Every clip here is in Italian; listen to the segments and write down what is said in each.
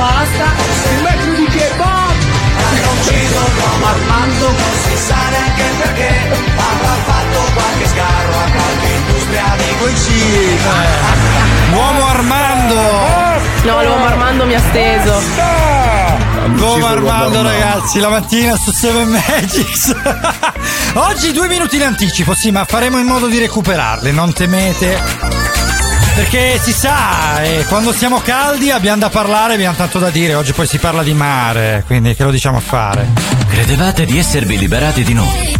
pasta, un metro di kebab. Hanno ucciso l'uomo Armando, non si sa neanche perché. Avrà fatto qualche scarro a qualche industria di quei sì. Uomo Armando! No, l'uomo Armando mi ha steso. Uomo Armando, ragazzi, la mattina su 7 Magics. Oggi due minuti in anticipo, sì, ma faremo in modo di recuperarli, non temete. Perché si sa, eh, quando siamo caldi abbiamo da parlare, abbiamo tanto da dire. Oggi poi si parla di mare, quindi che lo diciamo a fare? Credevate di esservi liberati di noi?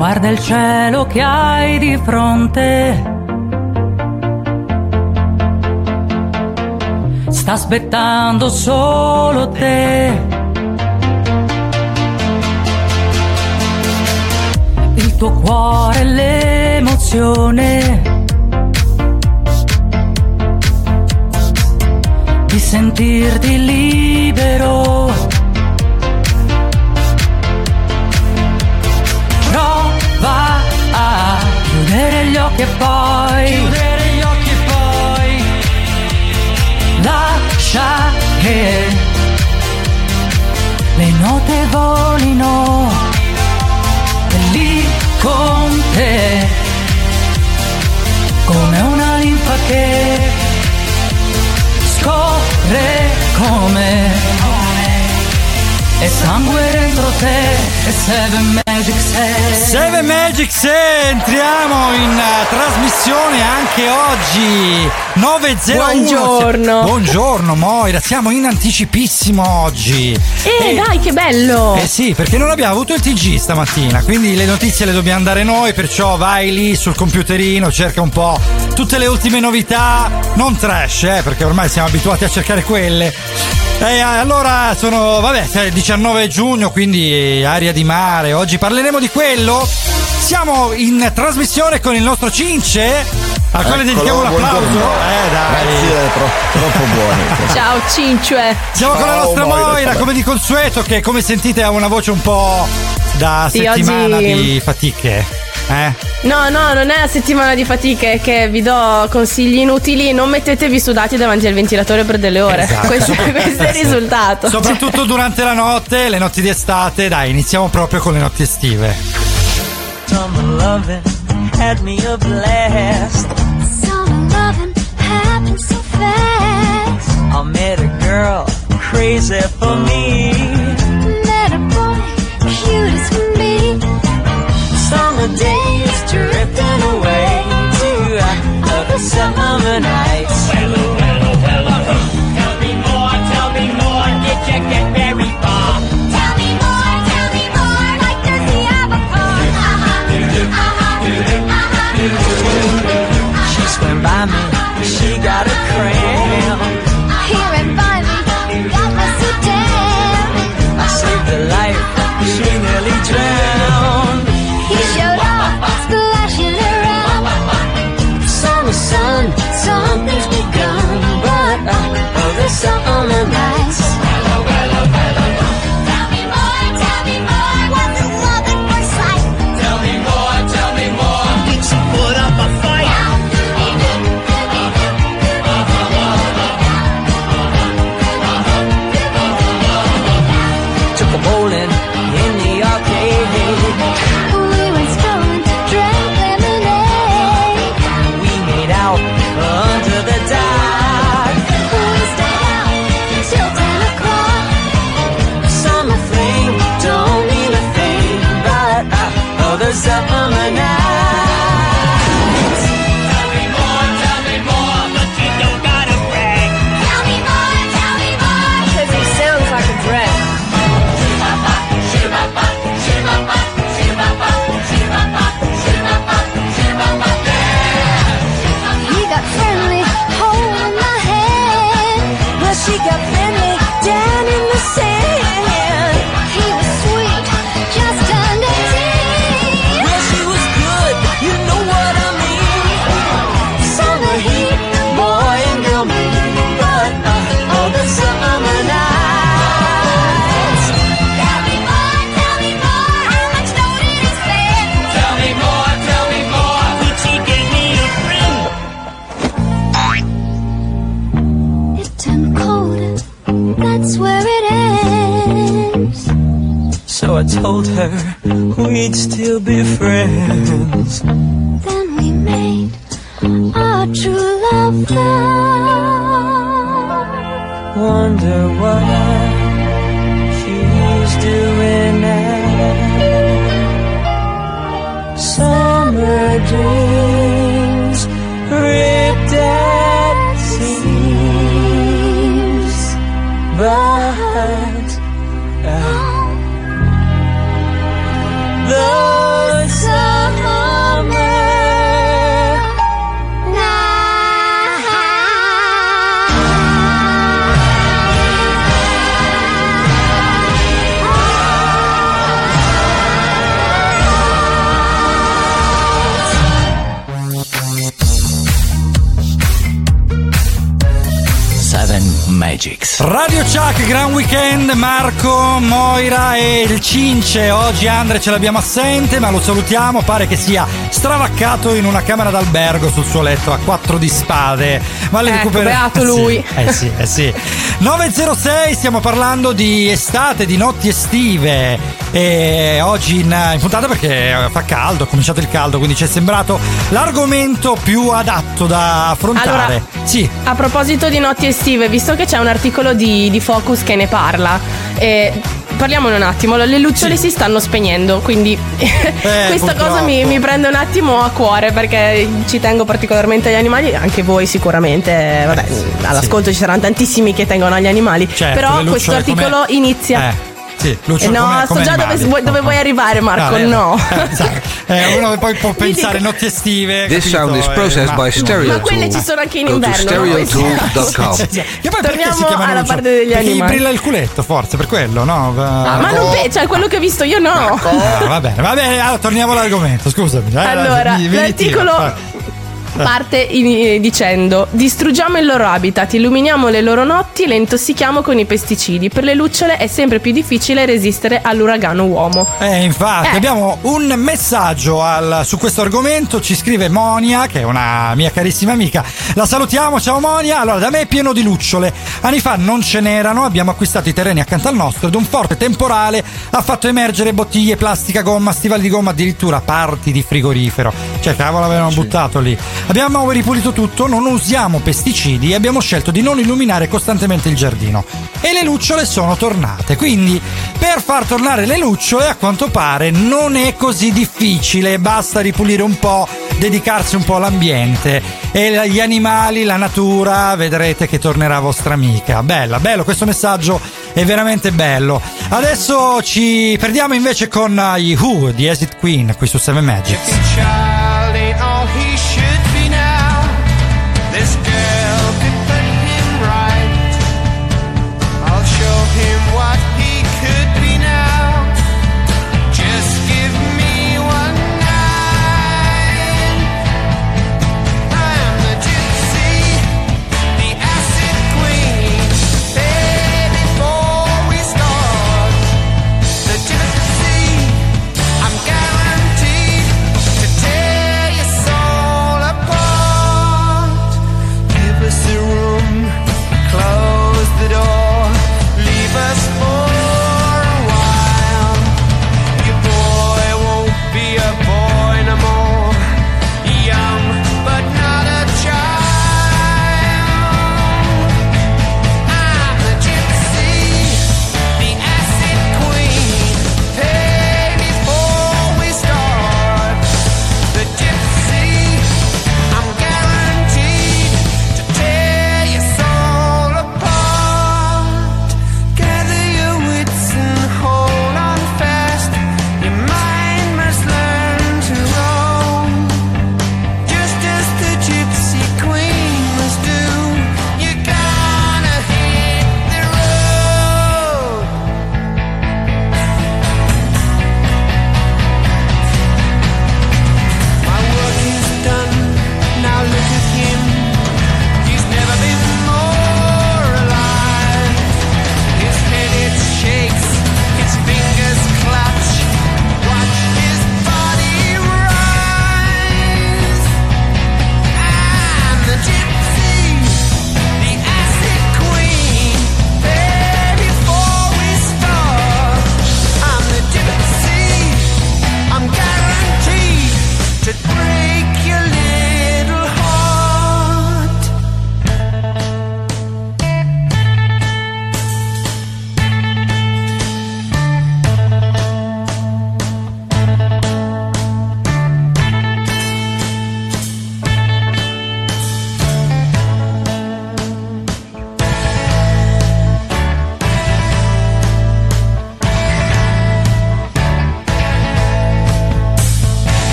Guarda il cielo che hai di fronte. Sta aspettando solo te. Il tuo cuore, l'emozione. Di sentirti libero. Gli occhi e poi chiudere gli occhi e poi lascia che le note volino e lì con te come una linfa che scorre come e sangue dentro te e Seven Magic sei 7 Magics, entriamo in eh, trasmissione anche oggi 9.01 Buongiorno. Buongiorno Moira, siamo in anticipissimo oggi Eh, dai, che bello! Eh sì, perché non abbiamo avuto il TG stamattina, quindi le notizie le dobbiamo dare noi, perciò vai lì sul computerino, cerca un po' tutte le ultime novità, non trash, eh, perché ormai siamo abituati a cercare quelle. E allora sono, vabbè, è 19 giugno, quindi aria di mare, oggi parleremo di quello. Siamo in trasmissione con il nostro Cince, al quale dedichiamo un applauso. buongiorno. Eh dai. Grazie, tro- troppo buoni. Ciao Cinque. Siamo con la Ciao, nostra Moira, Moira, come di consueto, che come sentite ha una voce un po' da Sì, settimana oggi- di fatiche. Eh? No, no, non è una settimana di fatiche, che vi do consigli inutili. Non mettetevi sudati davanti al ventilatore per delle ore. Esatto. Questo, questo è il risultato. Soprattutto durante la notte, le notti di estate. Dai, iniziamo proprio con le notti estive. Summer loving had me a blast. Summer loving happened so fast. I met a girl crazy for me. Met a boy, cute as can be. Summer days drifting away to other summer nights. Cince. Oggi Andre ce l'abbiamo assente, ma lo salutiamo. Pare che sia stravaccato in una camera d'albergo sul suo letto a quattro di spade. Ma le Ecco, recupera- beato Sì, lui. Eh sì, eh sì. 906, stiamo parlando di estate, di notti estive. E oggi in, in puntata perché fa caldo, è cominciato il caldo, quindi ci è sembrato l'argomento più adatto da affrontare. Allora, sì. A proposito di notti estive, visto che c'è un articolo di, di Focus che ne parla, eh, parliamone un attimo. Le lucciole si stanno spegnendo, quindi questa cosa mi, mi prende un attimo a cuore perché ci tengo particolarmente agli animali, anche voi sicuramente. eh, Vabbè, all'ascolto ci saranno tantissimi che tengono agli animali. Certo, però questo articolo come- inizia. Eh, sì, Eh, lucciole no, come- so come già dove, vuoi- dove vuoi arrivare, Marco. Ah, no. eh, esatto. Eh, uno poi può pensare notti estive. This capito? sound is Eh, processed by. Stereo Ma quelle ci sono anche in inverno. no? stereotool.com. Sì, sì. Che poi perché Torniamo si chiamano alla parte degli perché animali. gli brilla il culetto, forse, per quello, no? Ah, ma non pe- cioè quello che ho visto io no. Ah, va bene, va bene, allora torniamo all'argomento, scusami. eh, Allora, l'articolo Eh. Parte in- eh, dicendo distruggiamo il loro habitat, illuminiamo le loro notti, le intossichiamo con i pesticidi. Per le lucciole è sempre più difficile resistere all'uragano uomo. Eh, infatti, Eh. abbiamo un messaggio al- su questo argomento. Ci scrive Monia, che è una mia carissima amica. La salutiamo, ciao Monia. Allora, da me è pieno di lucciole. Anni fa non ce n'erano, abbiamo acquistato i terreni accanto al nostro ed un forte temporale ha fatto emergere bottiglie, plastica, gomma, stivali di gomma, addirittura parti di frigorifero. Cioè, cavolo, avevano buttato lì. Abbiamo ripulito tutto, non usiamo pesticidi e abbiamo scelto di non illuminare costantemente il giardino. E le lucciole sono tornate. Quindi, per far tornare le lucciole, a quanto pare, non è così difficile. Basta ripulire un po', dedicarsi un po' all'ambiente. E gli animali, la natura, vedrete che tornerà vostra amica. Bella, bello, questo messaggio è veramente bello. Adesso ci perdiamo invece con gli Who di Exit Queen qui su 7 Magics.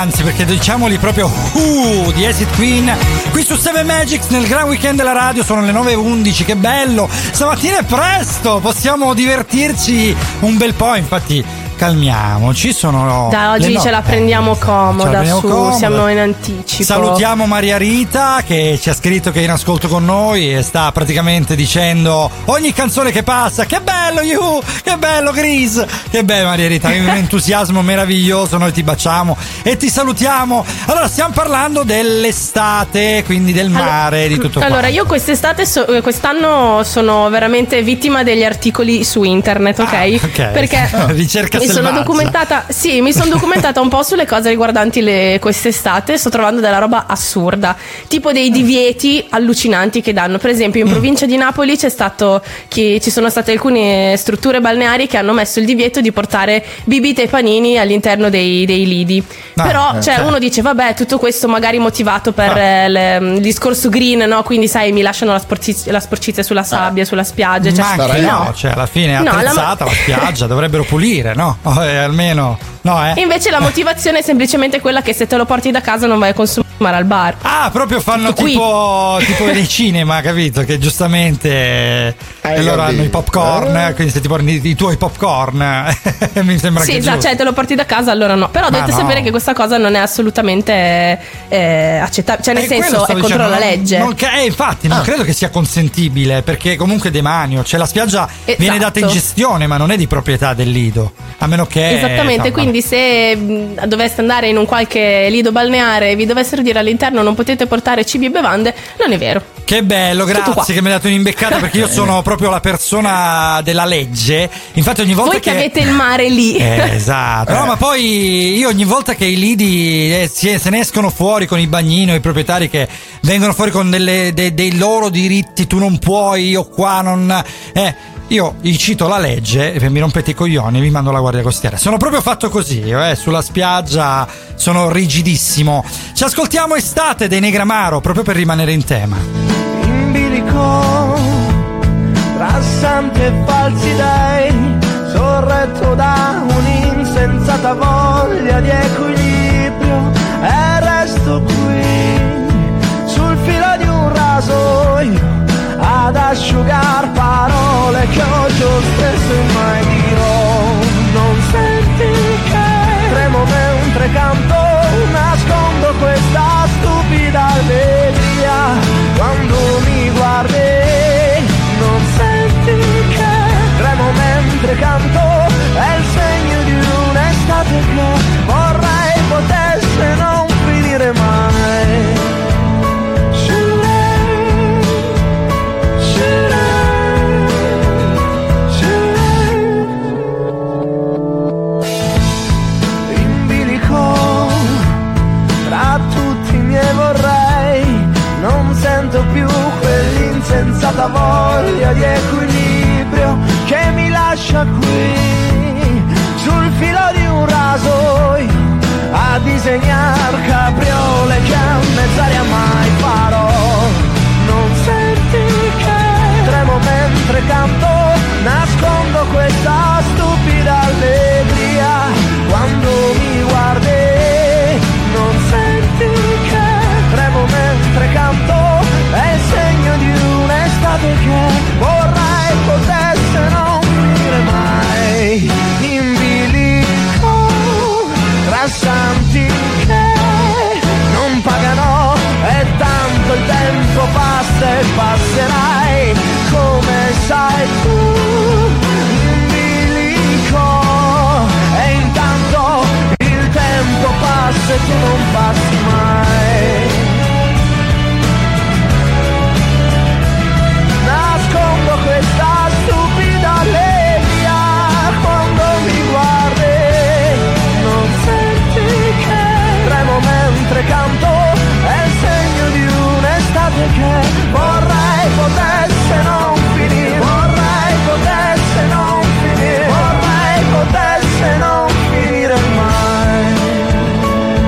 Anzi, perché diciamoli proprio Who di Acid Queen. Qui su 7 Magics nel gran weekend della radio sono le 9.11, che bello! Stamattina è presto, possiamo divertirci un bel po', infatti calmiamoci, sono Da oggi no- ce la prendiamo la comoda prendiamo su, comoda. siamo in anticipo. Salutiamo Maria Rita che ci ha scritto che è in ascolto con noi e sta praticamente dicendo ogni canzone che passa che bello You, che bello Gris, che bello Maria Rita, un entusiasmo meraviglioso, noi ti baciamo e ti salutiamo. Allora stiamo parlando dell'estate, quindi del mare, di tutto Allora, quanto. io quest'estate, so- eh, quest'anno sono veramente vittima degli articoli su internet, ok? Ah, ok. Perché Ricerca mi sono selvaggia. documentata, sì, mi sono documentata un po' sulle cose riguardanti le- quest'estate. Sto trovando della roba assurda, tipo dei divieti allucinanti che danno. Per esempio, in Mm. provincia di Napoli c'è stato che ci sono state alcune strutture balneari che hanno messo il divieto di portare bibite e panini all'interno dei, dei lidi. Ah, Però, eh, cioè, certo. uno dice, vabbè, tutto questo magari motivato per eh, le- il discorso green, no? Quindi, sai, mi lasciano la, sporci- la sporcizia sulla sabbia, sulla spiaggia. Cioè, Ma anche no, no. cioè alla fine è No, la- attrezzata la, spiaggia, dovrebbero pulire, no? Eh, almeno, no eh? Invece la motivazione è semplicemente quella che se te lo porti da casa non vai a consumare al bar. Ah, proprio fanno tipo, tipo nei cinema, capito? Che giustamente eh, loro hanno i popcorn, eh, quindi se ti porti i, tuoi popcorn, eh, mi sembra Sì, che esatto, giusto. cioè te lo porti da casa, allora no. Però Ma dovete no. sapere che questa cosa non è assolutamente eh, accettabile. Cioè, nel Eh, senso, è stavo contro dicendo, la non- legge. non eh, infatti, non credo che sia consentibile perché comunque demanio. Cioè, la spiaggia viene data in Esatto. gestione, ma non è di proprietà del lido. A meno che. Esattamente, quindi se mh, doveste andare in un qualche lido balneare e vi dovessero dire all'interno non potete portare cibi e bevande, non è vero. Che bello, grazie che mi hai dato un'imbeccata perché io sono proprio la persona della legge. Infatti ogni volta Voi che avete il mare lì. Eh, esatto. No, ma poi io ogni volta che i lidi eh, se ne escono fuori con i bagnini o i proprietari che vengono fuori con delle- de- dei loro diritti, tu non puoi, io qua non. Eh, io gli cito la legge mi rompete i coglioni, vi mando la guardia costiera. Sono proprio fatto così, eh, sulla spiaggia sono rigidissimo. Ci ascoltiamo estate dei Negramaro proprio per rimanere in tema. in bilico tra santi e falsi dei sorretto da un'insensata voglia di equilibrio e resto qui sul filo di un rasoio ad asciugar parole che ho spesso e mai dirò. Non senti che tremo mentre canto nascondo questa stupida allegria. Quando mi guardi non senti che tremo mentre canto è il segno di un'estate che quell'insensata voglia di equilibrio che mi lascia qui sul filo di un rasoio a disegnar capriole che a mezz'aria mai farò. Non senti che tremo mentre canto nascondo cose che vorrei potesse non finire mai. In bilico tra santi che non pagano e tanto il tempo passa e passerai. Come sai tu in bilico e intanto il tempo passa e tu non passi mai. cose che vorrei potesse non finire, vorrei potesse non finire, vorrei potesse non finire mai.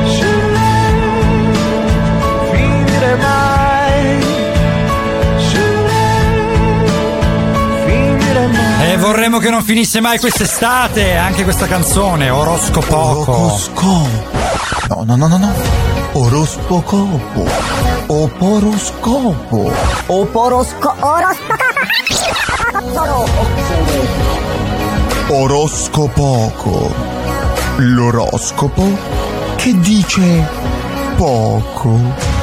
Sì, finire mai. Sì, finire mai. E vorremmo che non finisse mai quest'estate, anche questa canzone, Oroscopo. Oroscopo. No, no, no, no, no. Oroscopo. Oporoscopo. Oporosco. Oroscopoco. L'oroscopo che dice poco.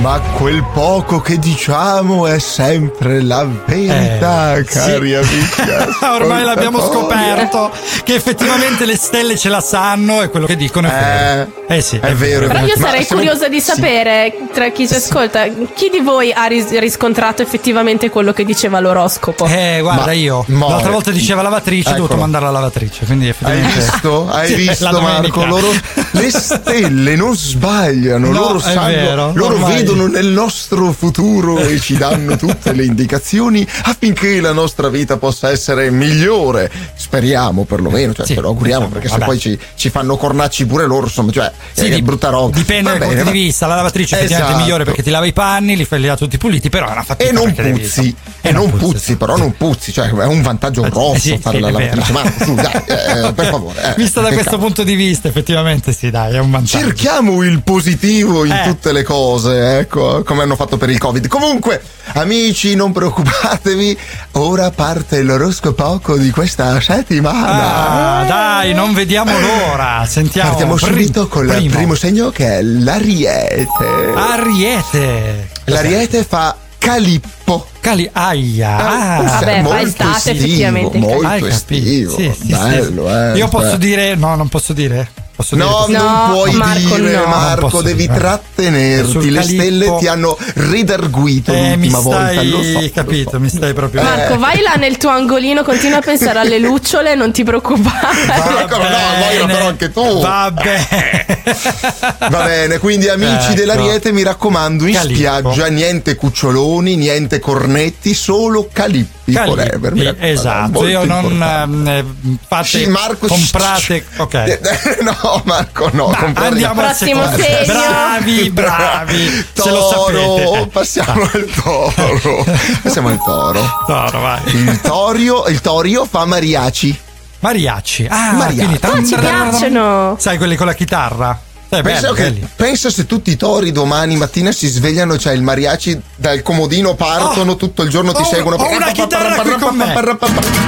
Ma quel poco che diciamo è sempre la verità, Eh, cari sì. amici. Ormai l'abbiamo scoperto che effettivamente le stelle ce la sanno e quello che dicono è vero. Eh sì, è vero. Però io sarei curiosa di sì. sapere, tra chi ci ascolta, chi di voi ha ris- riscontrato effettivamente quello che diceva l'oroscopo? Eh, guarda, Ma- io More. l'altra volta diceva lavatrice, ho dovuto Eccolo. mandare la lavatrice. Quindi Hai effettivamente. visto? Hai Sì, visto la domenica. Marco? Loro, le stelle non sbagliano, No, loro è sanno, vero, loro ormai. vedono nel nostro futuro e ci danno tutte le indicazioni affinché la nostra vita possa essere migliore. Speriamo perlomeno, cioè, Sì, ce lo auguriamo, diciamo, perché se vabbè. poi ci, ci fanno cornacci pure loro, insomma, cioè, Sì, di- brutta roba. Dipende dal punto di vista. La lavatrice effettivamente è Esatto. migliore perché ti lava i panni, li fai li tutti puliti, però è una fatica. E non devi- puzzi, e non puzzi, però non puzzi, cioè è un vantaggio grosso Eh sì, fare sì, la lavatrice. Marco, su, dai, eh, per favore. eh, Vista da questo cavolo. punto di vista, effettivamente sì, dai, è un vantaggio. Cerchiamo il positivo in Eh. tutte le cose, ecco, come hanno fatto per il Covid. Comunque, amici, non preoccupatevi, ora parte l'oroscopo di questa settimana. Ah, dai, non vediamo l'ora. Sentiamo. Partiamo subito con il primo. primo segno che è l'ariete. Ariete. L'ariete fa calippo. Cali, aia. Ah, Vabbè, fa molto estate, estivo, effettivamente. molto capito. estivo. Sì, sì, sì. bello, eh. Io posso cioè. dire, no, non posso dire. Posso dire No? No, non puoi Marco, dire, no. Marco, devi dire. trattenerti. Le calippo- stelle ti hanno redarguito Eh, l'ultima volta. Lo so, lo capito, so. mi stai proprio. Marco, vai là nel tuo angolino, continua a pensare alle lucciole, non ti preoccupare. Marco, no, Bene. però anche tu. Va bene. Va bene, quindi amici Ecco. dell'Ariete, mi raccomando, in Calippo. spiaggia niente cuccioloni, niente cornetti, solo calippi, forever. mi raccomando, esatto. Io non eh, fate Sì, Marco, comprate. Ok. no, Marco, no. Ma andiamo al Prossimo segno. Bravi, bravi. Se lo Toro, sapete. passiamo al toro. Passiamo al toro. Toro, vai. Il torio, il torio fa mariachi. Mariachi. Ah, Mariachi. quindi Ah, ci piacciono. Sai quelli con la chitarra? Sai, Pensa, belli, che- belli. pensa se tutti i tori domani mattina si svegliano, cioè il mariachi dal comodino partono Oh, tutto il giorno, ti seguono. ho una chitarra qui con me. No,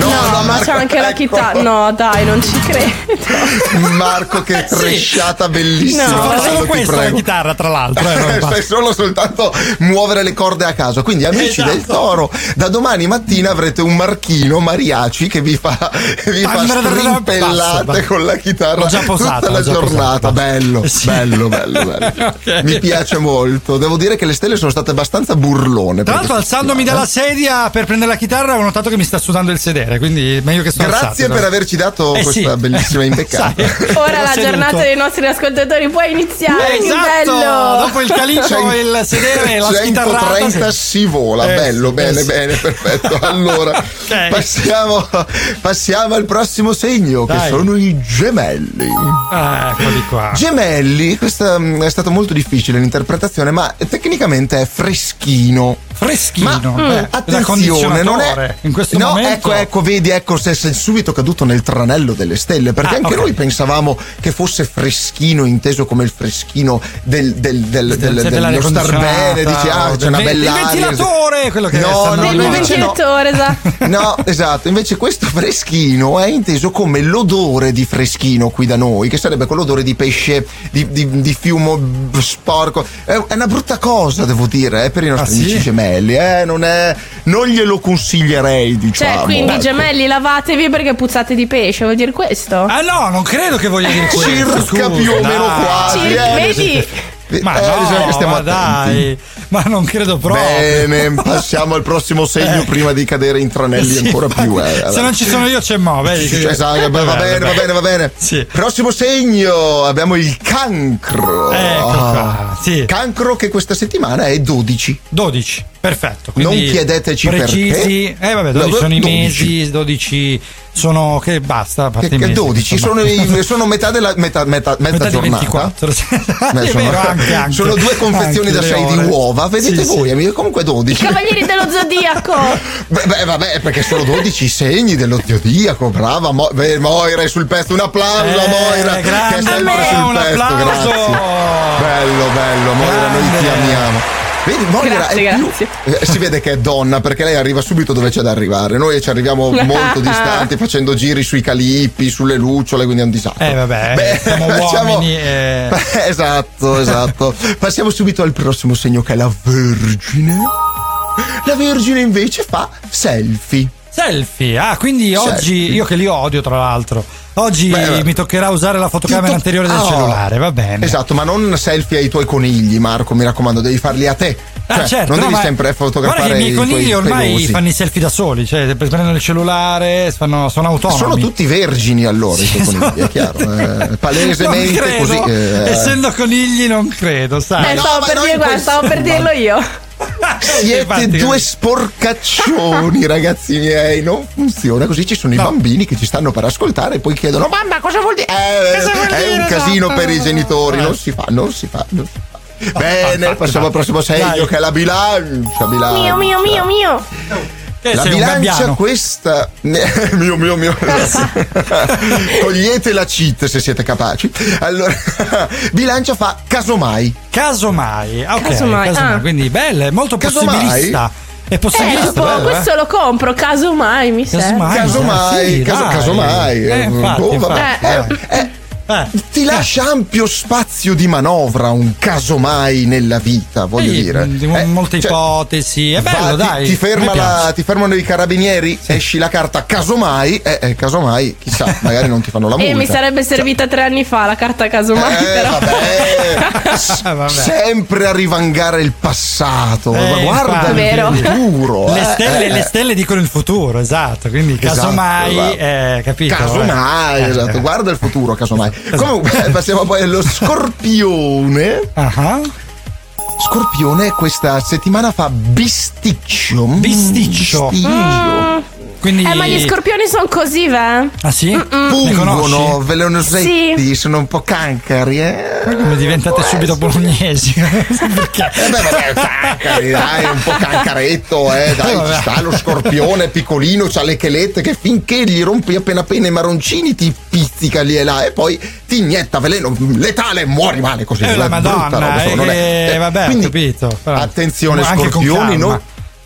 No, ma Marco, c'è anche la ecco. chitarra. No, dai, non ci credo. Marco, che Sì. tresciata bellissima. No. Bello, solo questa la chitarra, tra l'altro. eh, Stai solo soltanto muovere le corde a caso. Quindi, amici Esatto. del toro, da domani mattina avrete un marchino mariaci che vi fa, vi fa strimpellate con la chitarra già tutta la giornata. Bello, Sì. bello, bello, bello. Ok. Mi piace molto. Devo dire che le stelle sono state abbastanza burlone. Tra l'altro, alzandomi dalla sedia per prendere la chitarra, ho notato che mi sta sudando il sedere. Quindi meglio che sto Grazie alzato, per no? averci dato Eh, questa sì. bellissima impeccata. Sai, Ora la seduto. giornata dei nostri ascoltatori può iniziare. Eh, che esatto! bello! Dopo il caliccio, il sedere e la 130 chitarrata. si vola, Eh, bello, sì, bene, eh, sì. bene, perfetto. Allora, passiamo, passiamo al prossimo segno, che Dai. sono i gemelli. Ah, eccoli qua. Gemelli, questa mm, è stata molto difficile l'interpretazione, ma tecnicamente è freschino. Freschino. Ma eh, mm, attenzione, non è. In questo no, momento. ecco, ecco, vedi, ecco, se sei subito caduto nel tranello delle stelle, perché Ah, anche ok. noi pensavamo che fosse freschino, inteso come il freschino del, del, del, del, Del- dello star bene, dici, ah, c'è una bella aria. ventilatore, quello che no, stanno no, no. ventilatore, esatto. No, esatto, invece questo freschino è inteso come l'odore di freschino qui da noi, che sarebbe quell'odore di pesce, di, di, di fiumo sporco. È, è una brutta cosa, devo dire, eh, per i nostri Ah, sì? amici gemelli, eh, non, è, non glielo consiglierei, diciamo. Cioè, quindi ecco. gemelli lavatevi perché puzzate di pesce, vuol dire questo? Ah no, non credo che voglia dire questo. Circa più o meno quasi, Cir- eh, vedi? Ma Eh, no, bisogna che stiamo ma dai, ma non credo proprio. Bene, passiamo al prossimo segno Eh. prima di cadere in tranelli Sì, ancora più. eh. Se non ci sono io c'è Mo, vedi? che- Esatto, va bene, va bene, va bene. Sì. Prossimo segno, abbiamo il cancro. Ecco qua, sì. Cancro che questa settimana è 12. 12. Perfetto. Non chiedeteci precisi. perché. Eh vabbè, 12 sono i 12. mesi, 12 sono che basta, Che, i che mesi, 12 insomma. sono, i- sono metà della metà, metà, Metà di giornata. 24. sì. Beh, sono, vero, anche, anche. sono due confezioni da le 6 di uova. Vedete Sì, voi, sì. amici, comunque 12. Cavalieri dello Zodiaco! Beh, beh, vabbè, perché sono 12 segni dello zodiaco. Brava, Mo- beh, Moira è sul pezzo. Un applauso Eh, Moira, che è grande, sempre sul un pezzo. applauso. Grazie. Bello, bello, Moira, noi ti Grande. amiamo. Vedi, Moira Grazie, è più- grazie. eh, si vede che è donna perché lei arriva subito dove c'è da arrivare. Noi ci arriviamo molto distanti facendo giri sui calippi, sulle lucciole, quindi è un disastro. Eh vabbè, Beh, siamo facciamo- uomini. eh. Esatto, esatto. Passiamo subito al prossimo segno che è la Vergine. La Vergine invece fa selfie. Selfie, ah, quindi Selfie. oggi io che li odio, tra l'altro. Oggi Beh, beh. mi toccherà usare la fotocamera to- anteriore del Ah. cellulare, va bene. Esatto, ma non selfie ai tuoi conigli, Marco, mi raccomando, devi farli a te. Ah, Cioè, certo, non no, devi sempre fotografare Guarda che i miei conigli ormai pelosi. fanno i selfie da soli, cioè prendono il cellulare, fanno- sono autonomi. Sono tutti vergini allora i tuoi conigli, è chiaro. eh, palesemente così. eh, Essendo conigli non credo, sai. Eh, no, stavo per dire, quel- stavo per dirlo io. Siete Infatti, due sporcaccioni, ragazzi miei. Non funziona così. Ci sono No. i bambini che ci stanno per ascoltare e poi chiedono: Mamma, cosa vuol dire? Eh, Cosa vuol è dire, un casino esatto. per i genitori. Eh. Non si fa, non si fa, non si fa. Bene, fa, passiamo al prossimo segno Dai. che è la bilancia. bilancia. Mio, mio, mio, mio. Che La bilancia questa mio mio mio togliete la cheat se siete capaci allora bilancia fa casomai Casomai, ok, Casomai, casomai, ah. quindi bella, è molto Casomai? possibilista. È Eh, possibilista, tipo, bello, eh? questo lo compro, casomai mi serve. Casomai, casomai sì, casomai Eh, infatti, boh, vabbè. infatti, Eh, dai. Eh, ti lascia ampio spazio di manovra un casomai nella vita voglio sì, dire di- Eh, molte cioè, ipotesi, è va, bello, ti- dai. ti, ferma la- ti fermano i carabinieri esci la carta casomai eh, eh, casomai chissà magari non ti fanno la multa E mi sarebbe servita tre anni fa la carta casomai, Eh, però. vabbè. Vabbè. Sempre a rivangare il passato. Eh, Ma guarda infatti, Vero. il futuro. Le eh, stelle, eh, le stelle dicono il futuro, esatto. Quindi Esatto, casomai, esatto. eh, capito? Casomai, Eh, esatto, guarda il futuro, casomai. Comunque, passiamo poi allo scorpione. Ah, Scorpione questa settimana fa bisticcio. Mm, Bisticcio. bisticcio. Quindi... Eh, ma gli scorpioni sono così, ve? Ah sì? Ne Pungono, conosci? velenosetti, sono un po' cancari, eh. Come diventate subito bolognesi? Perché? Eh beh, vabbè, cancari, dai, un po' cancaretto, eh, dai, Eh, ci sta lo scorpione piccolino, c'ha le chelette che finché gli rompi appena appena i maroncini ti pizzica lì e là e poi ti inietta veleno letale e muori male così. Eh, è la brutta Madonna, roba, insomma, non è- eh, vabbè, quindi, capito, però- Attenzione, con scorpioni, non,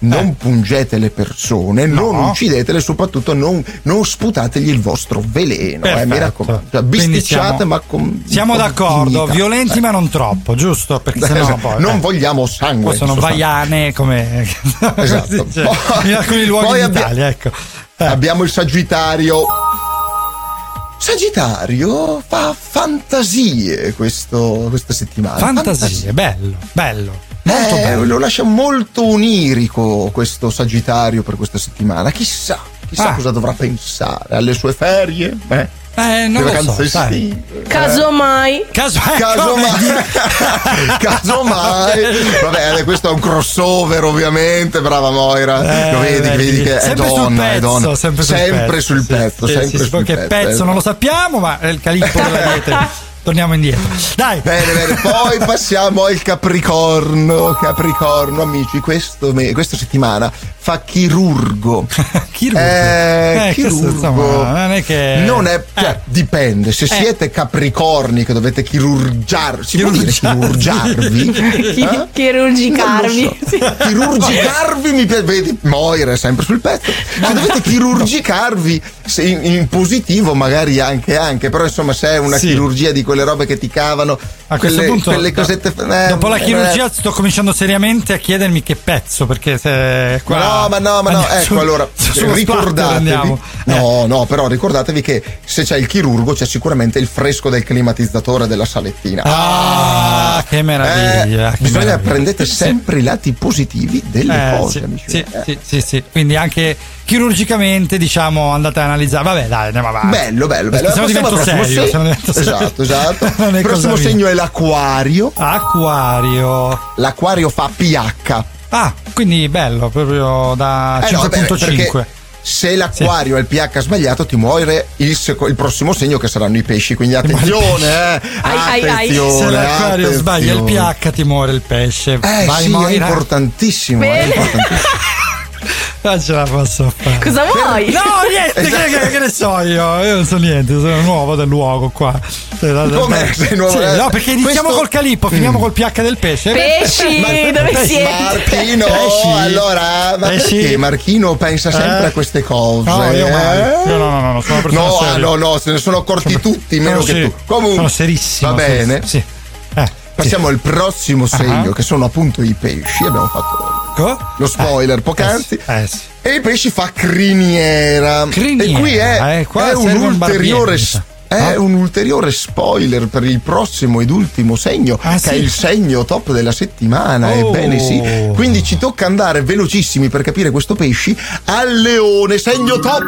non pungete le persone, non No. uccidetele, soprattutto non, non sputategli il vostro veleno, eh, mi raccomando. Cioè, bisticciate, siamo- ma con. Siamo d'accordo, dignità. violenti Eh. ma non troppo, giusto? Perché sennò Esatto, poi... non eh, vogliamo sangue. poi sono vaiane come... Esatto. cioè, Poi- in alcuni luoghi d'Italia, abbia- ecco. Eh, Abbiamo il Sagittario. Sagittario fa fantasie questo- questa settimana. fantasie, bello, bello. Molto Eh, bello. lo lascia molto onirico questo Sagittario per questa settimana. Chissà, chissà Ah. cosa dovrà pensare alle sue ferie. Eh, Eh, non lo so, sai. Casomai. Caso, eh, Casomai, casomai, vabbè, questo è un crossover, ovviamente. Brava Moira, Eh, lo vedi, vedi. vedi che è Sempre donna, è pezzo, donna. sempre sul pezzo, sul pezzo, sì, sempre sì, sul poi che pezzo. pezzo non lo sappiamo, ma è il calippo della dieta. Torniamo indietro. Dai. Bene, bene, poi passiamo al Capricorno. Capricorno, amici, questo me- questa settimana fa chirurgo. Chirurgo. Eh, Eh, questo, chirurgo. insomma, non è che- Non è, cioè, Eh. dipende. Se siete capricorni che dovete chirurgiar, si può dire chirurgiarvi? Chi- Eh? Chirurgicarvi. So. Chirurgicarvi mi piace, vedi, Moira è sempre sul pezzo. Se dovete chirurgicarvi se in, in positivo, magari anche anche, però insomma, se è una Sì. chirurgia di quelle robe che ti cavano, A questo quelle, punto, quelle cosette. eh, dopo la eh, chirurgia, sto cominciando seriamente a chiedermi che pezzo. Perché se qua. No, ma no, ma no, ecco su- allora splatter ricordatevi. andiamo. Eh. No, no, però ricordatevi che se c'è il chirurgo c'è sicuramente il fresco del climatizzatore della salettina. Ah, che meraviglia. Eh, che bisogna meraviglia. prendete Sì. sempre i lati positivi delle Eh, cose, sì, amici. sì, Eh. sì, sì, sì. Quindi anche chirurgicamente, diciamo, andate a analizzare. Vabbè, dai, andiamo avanti. Bello, bello, bello. Se no Passiamo divento serio. se no divento serio. Esatto, esatto. Il prossimo mia. segno è l'acquario. Acquario. L'acquario fa pH. Ah, quindi bello, proprio da Eh no, beh, 5.5. perché se l'acquario ha il pH sbagliato ti muore il, seco- il prossimo segno che saranno i pesci, quindi attenzione, eh. Ai, attenzione. Se l'acquario attenzione. sbaglia il pH ti muore il pesce. Eh Vai sì, è importantissimo, è importantissimo. Non ce la posso fare. Cosa vuoi? No, niente, Esatto. che, che- che ne so io? Io non so niente, sono nuovo del luogo qua. Come sei nuovo? Sì, no, perché iniziamo Questo- col calippo, finiamo col pH del pesce. Pesci, Ma- dove pesci. siete? Marchino, Pesci. allora, ma Pesci. perché Marchino pensa sempre Eh. a queste cose? No, io eh? No, no, no, no, sono una persona No, ah, seria. no, no, se ne sono accorti tutti, meno Sono che seri- tu. Comunque, Sono serissimo. Va bene. Sì. Eh, Passiamo al prossimo segno, Ah. che sono appunto i pesci. Abbiamo fatto Co? lo spoiler poc'anzi. Eh sì. E i pesci fa criniera. Criniera, E qui è, eh, qua è un un ulteriore. mi è un ulteriore spoiler per il prossimo ed ultimo segno, Ah, che sì? è il segno top della settimana. Oh. Ebbene sì. Quindi ci tocca andare velocissimi per capire questo pesci al leone, segno top.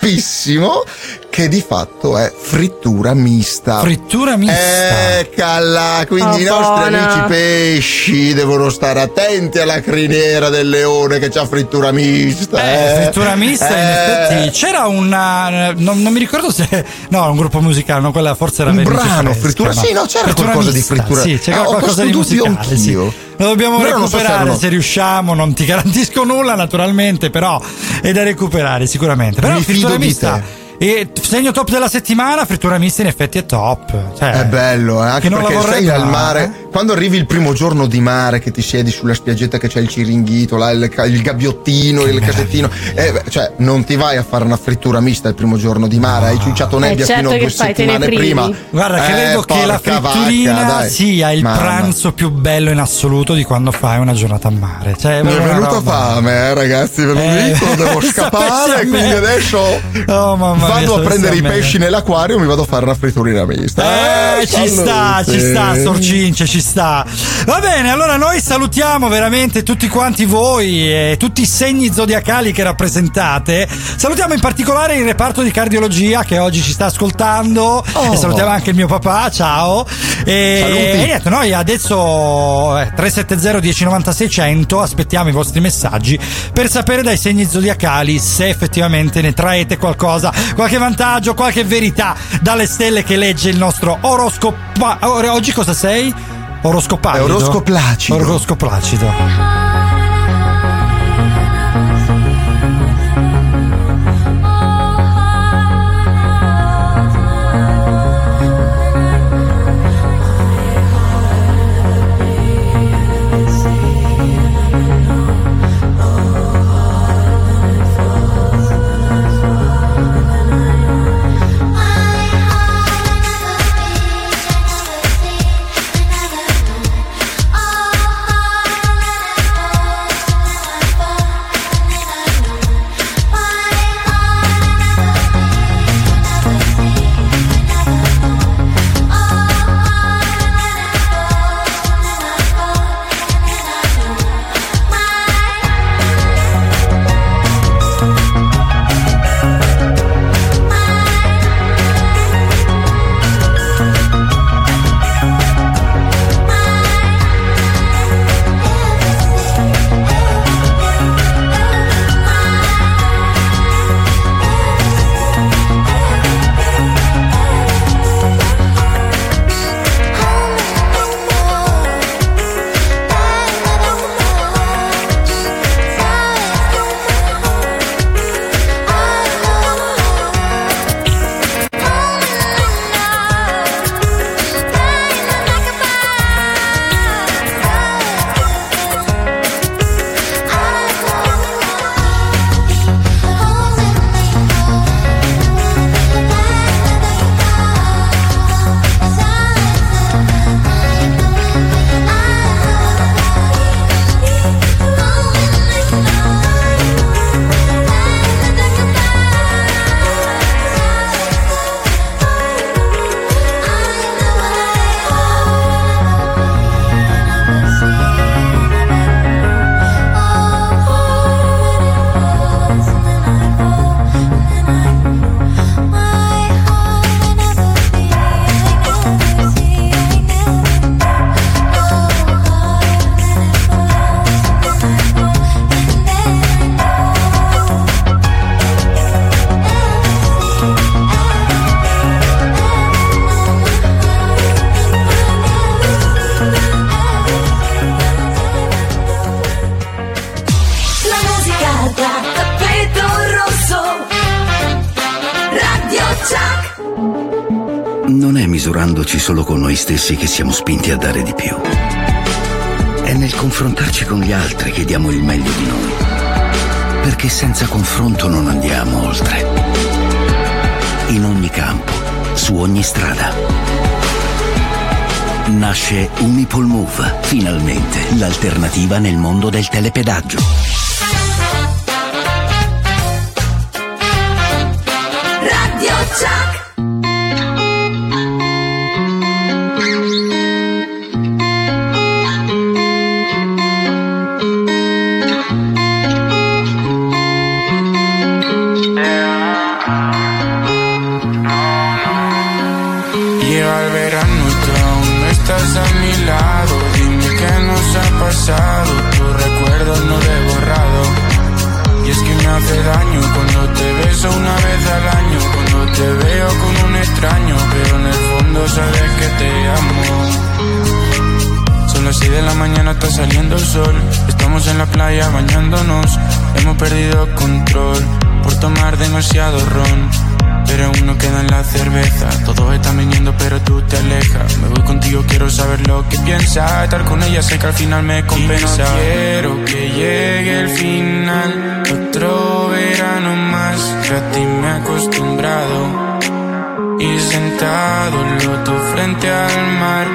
Toppissimo, che di fatto è frittura mista. Frittura mista. Eccola, quindi Oh, i nostri buona. amici pesci devono stare attenti alla criniera del leone che c'ha frittura mista. Eh, eh. frittura mista, in Eh, effetti. C'era una. Non, non mi ricordo se. No, un gruppo musicale, no, quella forse era Un brano, Fresca, frittura- no. sì, no, c'era qualcosa di mista, frittura- Sì, c'era Ah, qualcosa di musicale. Sì. Lo dobbiamo Però non so se recuperare se riusciamo. Non ti garantisco nulla, naturalmente, però è da recuperare sicuramente. Però Mi fido frittura di mista. E segno top della settimana, frittura mista in effetti è top. Cioè, È bello, eh, anche Che non perché sei al mare. eh? Quando arrivi il primo giorno di mare, che ti siedi sulla spiaggetta, che c'è il ciringhito, là, il, il gabbiottino, il casettino, eh, cioè non ti vai a fare una frittura mista il primo giorno di mare, hai ciucciato nebbia certo fino a che due settimane prima. Guarda, Eh, credo che la fritturina vacca, sia il Mamma. pranzo più bello in assoluto di quando fai una giornata a mare. Cioè, Mi è venuta roba- fame, eh, ragazzi, ve lo Eh, dico, devo scappare, quindi adesso Oh, mamma vado a prendere i pesci nell'acquario mi vado a fare una fritturina mista. Eh, ci sta, ci sta, Sorcince, ci sta. Va bene, allora noi salutiamo veramente tutti quanti voi e tutti i segni zodiacali che rappresentate. Salutiamo in particolare il reparto di cardiologia che oggi ci sta ascoltando. Oh. E salutiamo anche il mio papà, ciao. E, Saluti. e niente, noi adesso eh, 370 1090 600 aspettiamo i vostri messaggi per sapere dai segni zodiacali se effettivamente ne traete qualcosa, qualche vantaggio, qualche verità dalle stelle che legge il nostro oroscopo. Oggi cosa sei? Oroscopacido. Oroscoplacido. Oroscoplacido. Nasce Unipol Move, finalmente l'alternativa nel mondo del telepedaggio. Radio Chuck. A mi lado. Dime qué nos ha pasado. Tu recuerdo no lo he borrado. Y es que me hace daño cuando te beso una vez al año. Cuando te veo con un extraño. Pero en el fondo sabes que te amo. Son las 6 de la mañana, está saliendo el sol. Estamos en la playa bañándonos. Hemos perdido control por tomar demasiado ron. Pero aún no queda en la cerveza. Todos están viniendo, pero tú te alejas. Me voy contigo, quiero saber lo que piensas. Estar con ella sé que al final me compensa. Y no quiero que llegue el final. Otro verano más que a ti me he acostumbrado. Y sentado en loto frente al mar.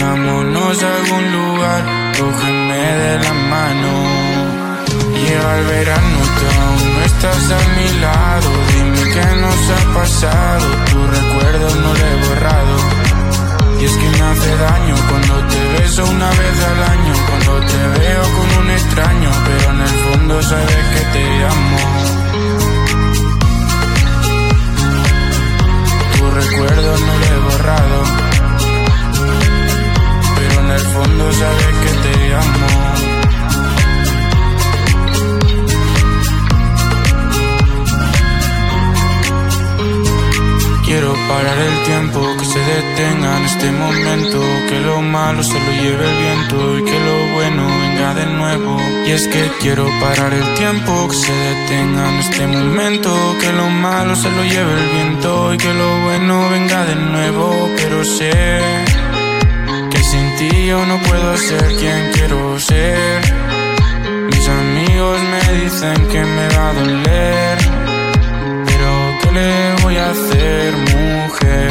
Vámonos a algún lugar. Cógeme de la mano. Llega el verano, tú aún no estás a mi lado. Dime qué nos ha pasado. Tu recuerdo no lo he borrado. Y es que me hace daño cuando te beso una vez al año. Cuando te veo con un extraño. Pero en el fondo sabes que te amo. Tu recuerdo no lo he borrado. Pero en el fondo sabes que te amo. Quiero parar el tiempo, que se detenga en este momento, que lo malo se lo lleve el viento y que lo bueno venga de nuevo. Y es que quiero parar el tiempo, que se detenga en este momento, que lo malo se lo lleve el viento y que lo bueno venga de nuevo. Pero sé que sin ti yo no puedo ser quien quiero ser. Mis amigos me dicen que me va a doler. Pero ¿qué le voy a hacer, mujer?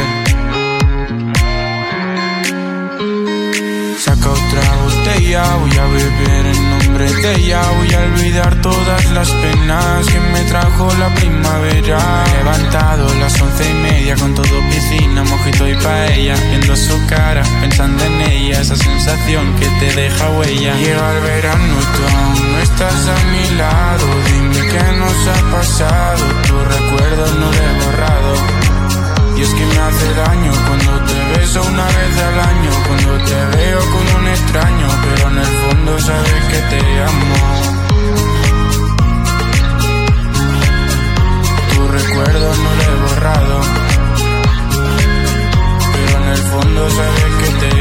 Saca otra botella, voy a beber en nombre ella. Voy a olvidar todas las penas que me trajo la primavera. He levantado las once y media con todo piscina, mojito y paella. Viendo su cara, pensando en ella, esa sensación que te deja huella. Llega el verano, tú aún no estás a mi lado. Dime qué nos ha pasado, tu recuerdo no he borrado. Y es que me hace daño cuando te beso una vez al año, cuando te veo con un extraño, pero en el fondo sabes que te amo. Tu recuerdo no lo he borrado, pero en el fondo.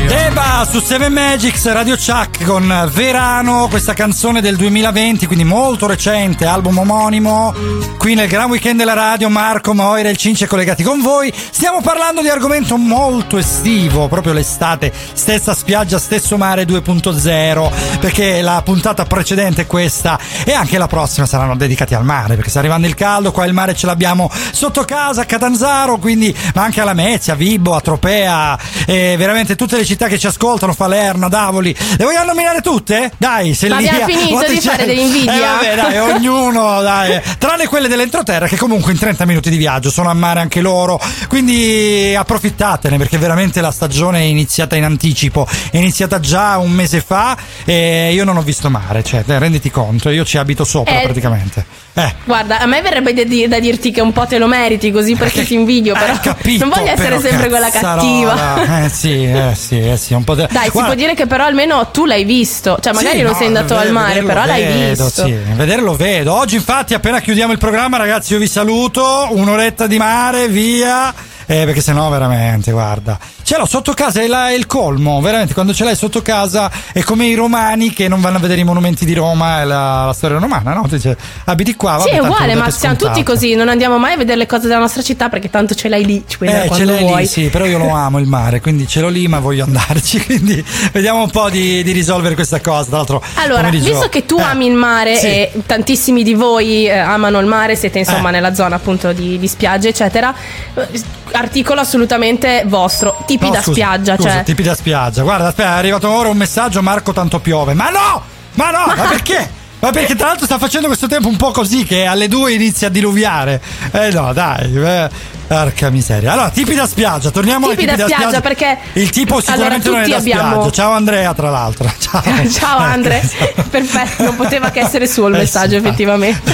Deba su 7 Magics Radio Chuck con Verano, questa canzone del 2020, quindi molto recente, album omonimo. Qui nel gran weekend della radio, Marco, Moira e il Cince collegati con voi. Stiamo parlando di argomento molto estivo, proprio l'estate, stessa spiaggia, stesso mare 2.0, perché la puntata precedente questa e anche la prossima saranno dedicati al mare, perché sta arrivando il caldo, qua il mare ce l'abbiamo sotto casa, a Catanzaro, quindi ma anche a Lamezia, a Vibo, a Tropea, e veramente tutte le città che ci ascoltano, Falerna, Davoli. Le vogliamo nominare tutte? Dai, se Ma lì abbiamo finito di fare dell'invidia? Eh, vabbè, dai, ognuno, dai. Tranne quelle dell'entroterra che comunque in 30 minuti di viaggio sono a mare anche loro. Quindi approfittatene perché veramente la stagione è iniziata in anticipo. È iniziata già un mese fa e io non ho visto mare, cioè, renditi conto, io ci abito sopra Eh. praticamente. Eh. Guarda, a me verrebbe da, di- da dirti che un po' te lo meriti così perché ti invidio, però Capito, non voglio essere però, sempre quella cazzarola. Cattiva. Eh sì, eh sì, eh sì, un po' de- Dai, si Guarda, può dire che però almeno tu l'hai visto. Cioè, magari Sì, non no, sei andato al mare, vederlo però l'hai vedo, visto. Sì, vedere lo vedo. Oggi, infatti, appena chiudiamo il programma, ragazzi, io vi saluto. Un'oretta di mare, via. Eh, perché sennò veramente, guarda, Ce l'ho sotto casa, è, la- è il colmo, veramente. Quando ce l'hai sotto casa è come i romani che non vanno a vedere i monumenti di Roma e la, la storia romana, no? Dice, abiti qua, Sì, vabbè, è tanto uguale, ma siamo tutti così, non andiamo mai a vedere le cose della nostra città perché tanto ce l'hai lì, ci puoi Eh, ce l'hai vuoi. lì, sì, però io lo amo il mare, quindi ce l'ho lì, ma voglio andarci. Quindi vediamo un po' di, di risolvere questa cosa. Tra l'altro, Allora, visto che tu Eh, ami il mare sì. e tantissimi di voi eh, amano il mare, siete insomma Eh. nella zona appunto di, di spiagge, eccetera, eh, articolo assolutamente vostro, tipi No, da scusa, spiaggia, scusa, cioè tipi da spiaggia. Guarda, aspetta, è arrivato ora un messaggio, Marco tanto piove. Ma no! Ma no, ma perché? Ma perché tra l'altro sta facendo questo tempo un po' così che alle due inizia a diluviare. Eh no, dai. eh, Porca miseria. Allora, tipi da spiaggia, torniamo Tipi ai tipi da spiaggia, perché- Il tipo sicuramente allora, non è da abbiamo- spiaggia. Ciao Andrea, tra l'altro. Ciao. Ciao Andre, perfetto, non poteva che essere suo il Eh, messaggio sì, effettivamente.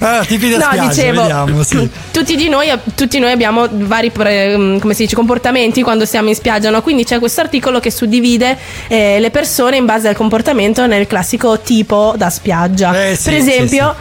Allora, tipi da No, spiaggia, dicevo, vediamo, sì. tutti, di noi, tutti noi abbiamo vari pre- mm, come si dice, comportamenti quando siamo in spiaggia, no? quindi c'è questo articolo che suddivide eh, le persone in base al comportamento nel classico tipo da spiaggia. Eh, sì, per esempio...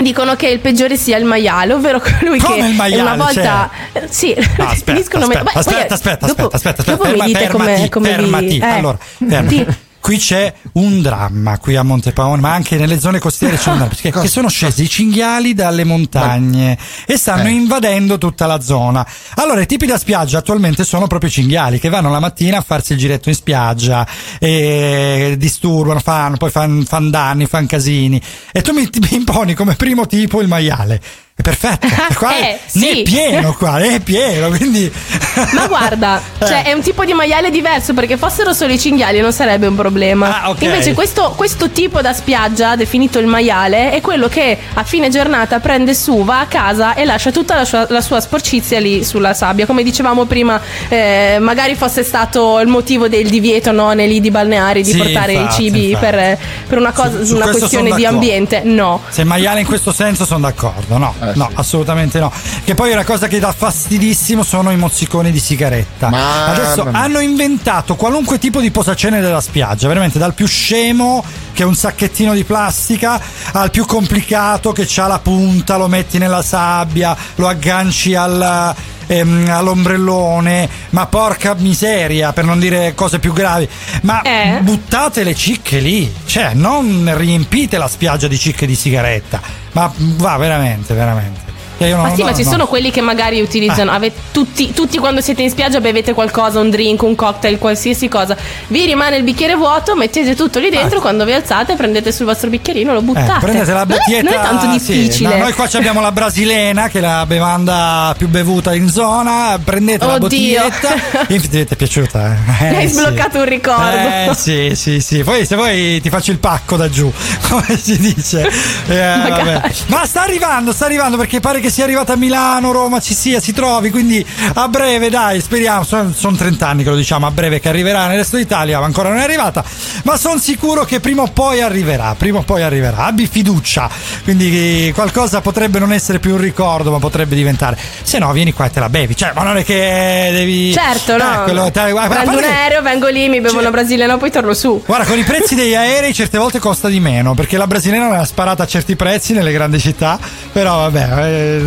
Dicono che il peggiore sia il maiale, ovvero colui Come che il maiale, una volta. cioè? Sì, No, aspetta, finiscono aspetta, Beh, poi- aspetta, aspetta, dopo- aspetta, aspetta, aspetta, dopo mi ferma- dite come, fermati, come vi- fermati. eh, Allora, fermati. sì. Qui c'è un dramma qui a Montepaone, ma anche nelle zone costiere c'è un dramma, perché che sono scesi i cinghiali dalle montagne e stanno Eh. invadendo tutta la zona. Allora, i tipi da spiaggia attualmente sono proprio i cinghiali che vanno la mattina a farsi il giretto in spiaggia e disturbano, fanno, poi fanno fan danni, fanno casini. E tu mi, mi imponi come primo tipo il maiale. È perfetto, e qua è, Eh, sì. è pieno qua, è pieno, quindi... Ma guarda, cioè è un tipo di maiale diverso perché fossero solo i cinghiali non sarebbe un problema. Ah, ok. Invece questo, questo tipo da spiaggia, definito il maiale, è quello che a fine giornata prende su, va a casa e lascia tutta la sua, la sua sporcizia lì sulla sabbia. Come dicevamo prima, eh, magari fosse stato il motivo del divieto no, nei lidi balneari di Sì, portare infatti, i cibi infatti. per, per una, cosa, Su- su una questione di ambiente. No. Se maiale in questo senso sono d'accordo, no, Eh, no, sì. assolutamente no. Che poi una cosa che dà fastidissimo sono i mozziconi di sigaretta. Ma- Adesso hanno inventato qualunque tipo di posacene della spiaggia, veramente dal più scemo che è un sacchettino di plastica al più complicato che ha la punta, lo metti nella sabbia, lo agganci al ehm, all'ombrellone, ma porca miseria, per non dire cose più gravi. Ma Eh? buttate le cicche lì, cioè non riempite la spiaggia di cicche di sigaretta. Ma va veramente, veramente. Cioè, io Ma sì, no, ma ci no. sono quelli che magari utilizzano. ave- tutti, tutti quando siete in spiaggia bevete qualcosa, un drink, un cocktail, qualsiasi cosa. Vi rimane il bicchiere vuoto, mettete tutto lì dentro. Quando vi alzate, prendete sul vostro bicchierino, lo Eh, buttate. prendete la Non è- bottiglietta. Non è tanto sì, difficile. no, noi qua abbiamo la brasilena, che è la bevanda più bevuta in zona. Prendete la Oddio. bottiglietta. Infatti, ti è piaciuta? Eh, hai sì. sbloccato un ricordo. Eh sì, sì, sì. Poi se vuoi ti faccio il pacco da giù, come si dice. Eh. Ma sta arrivando, sta arrivando perché pare che sia arrivata a Milano, Roma, ci sia, si trovi. Quindi a breve, dai, speriamo. Sono, sono 30 anni che lo diciamo, a breve che arriverà nel resto d'Italia, ma ancora non è arrivata. Ma sono sicuro che prima o poi arriverà. Prima o poi arriverà. Abbi fiducia. Quindi qualcosa potrebbe non essere più un ricordo, ma potrebbe diventare. Se no, vieni qua e te la bevi. Cioè, ma non è che devi. Certo, no. Eh, quello- te- guarda, Prendo un che- aereo, vengo lì, mi bevo Cioè- una brasiliana, poi torno su. Guarda, con i prezzi degli aerei certe volte costa di meno perché la brasiliana non ha sparato a certi prezzi nelle grandi città, però vabbè, eh,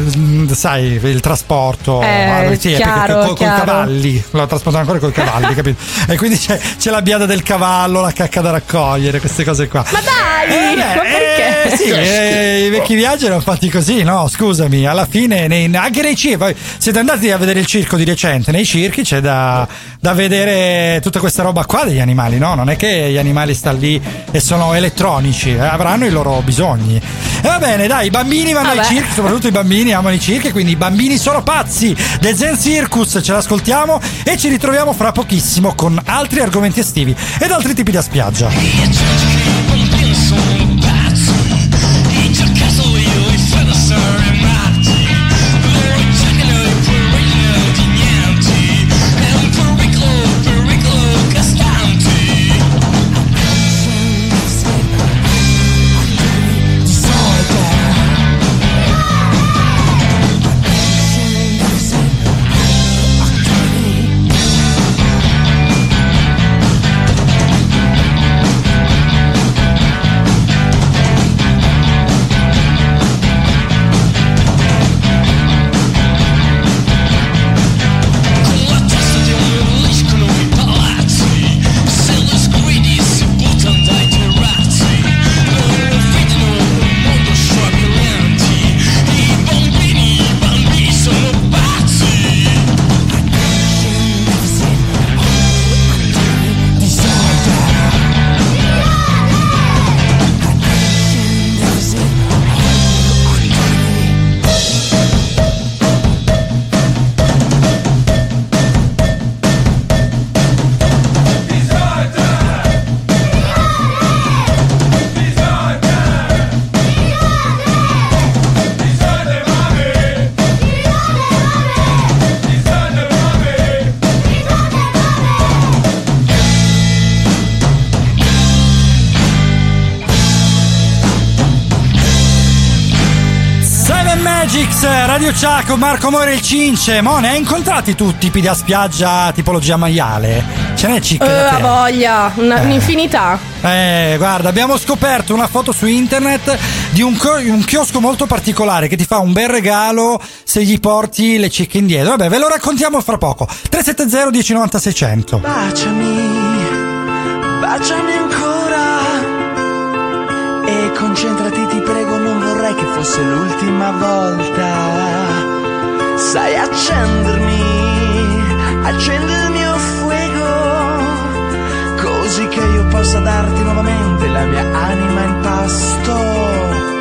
sai, il trasporto, Eh, sì, chiaro, co- con i cavalli, lo trasportano ancora con i cavalli, capito? E quindi c'è, c'è la biada del cavallo, la cacca da raccogliere, queste cose qua. Ma dai! Eh, ma perché? eh, sì, eh, i vecchi viaggi erano fatti così, no? Scusami, alla fine nei- anche nei circhi, siete andati a vedere il circo di recente, nei circhi c'è da, da vedere tutta questa roba qua degli animali, no? Non è che gli animali stanno lì e sono elettronici, eh, avranno i loro bisogni. E va bene, dai, i bambini vanno ai Vabbè. circhi, soprattutto i bambini amano i circhi, quindi i bambini sono pazzi. The Zen Circus, ce l'ascoltiamo e ci ritroviamo fra pochissimo con altri argomenti estivi ed altri tipi da spiaggia. Ciaco, Marco More e il Cince. Mo ne hai incontrati tu tipi da spiaggia tipologia maiale? Ce n'è cicca Eh, da la voglia, una- un'infinità. Eh, guarda, abbiamo scoperto una foto su internet di un, co- un chiosco molto particolare che ti fa un bel regalo se gli porti le cicche indietro. Vabbè, ve lo raccontiamo fra poco. 370 1090 600. Baciami, baciami ancora e concentrati ti prego, vorrei che fosse l'ultima volta. Sai accendermi, accendi il mio fuego, così che io possa darti nuovamente la mia anima in pasto.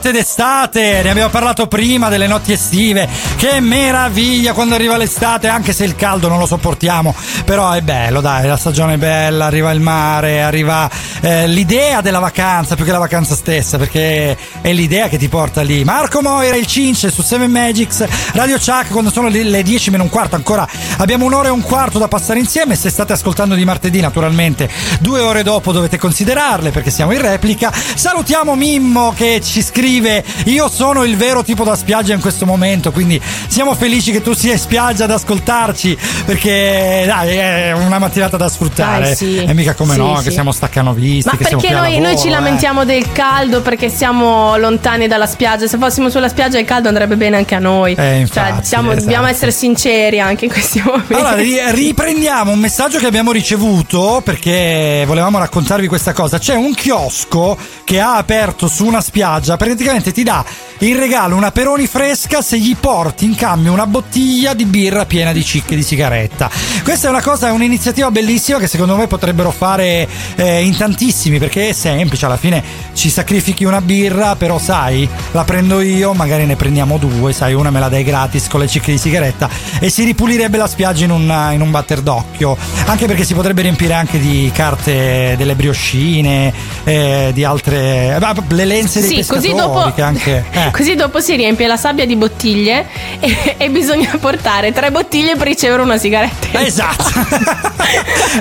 Notte d'estate, ne abbiamo parlato prima delle notti estive. Che meraviglia quando arriva l'estate, anche se il caldo non lo sopportiamo, però è bello, dai, la stagione è bella, arriva il mare, arriva eh, l'idea della vacanza più che la vacanza stessa, perché è l'idea che ti porta lì. Marco Moira, il Cince su 7 Magics, Radio Chuck quando sono le 10 meno un quarto, ancora abbiamo un'ora e un quarto da passare insieme. Se state ascoltando di martedì, naturalmente, due ore dopo dovete considerarle perché siamo in replica. Salutiamo Mimmo che ci scrive: Io sono il vero tipo da spiaggia in questo momento, quindi siamo felici che tu sia in spiaggia ad ascoltarci perché dai, è una mattinata da sfruttare. Dai, sì. E mica come Sì, no, sì. che siamo staccanovisti, Ma perché noi, noi lavoro, ci eh. lamentiamo del caldo perché siamo lontani dalla spiaggia? Se fossimo sulla spiaggia il caldo andrebbe bene anche a noi. Eh, infatti, cioè, siamo- esatto. dobbiamo essere sinceri anche in questi momenti. Allora, ri- riprendiamo un messaggio che abbiamo ricevuto perché volevamo raccontarvi questa cosa. C'è un chiosco che ha aperto su una spiaggia, praticamente ti dà in regalo una peroni fresca se gli porti in cambio una bottiglia di birra piena di cicche di sigaretta. Questa è una cosa, è un'iniziativa bellissima che secondo me potrebbero fare eh, in tantissimi perché è semplice, alla fine ci sacrifichi una birra, però sai, la prendo io, magari ne prendiamo due, sai, una me la dai gratis con le cicche di sigaretta e si ripulirebbe la spiaggia in un, in un batter d'occhio, anche perché si potrebbe riempire anche di carte delle brioscine, eh, di altre eh, beh, le lenze dei Sì, così dopo, che anche eh. così dopo si riempie la sabbia di bottiglie e, e bisogna portare tre bottiglie per ricevere una sigaretta. Esatto.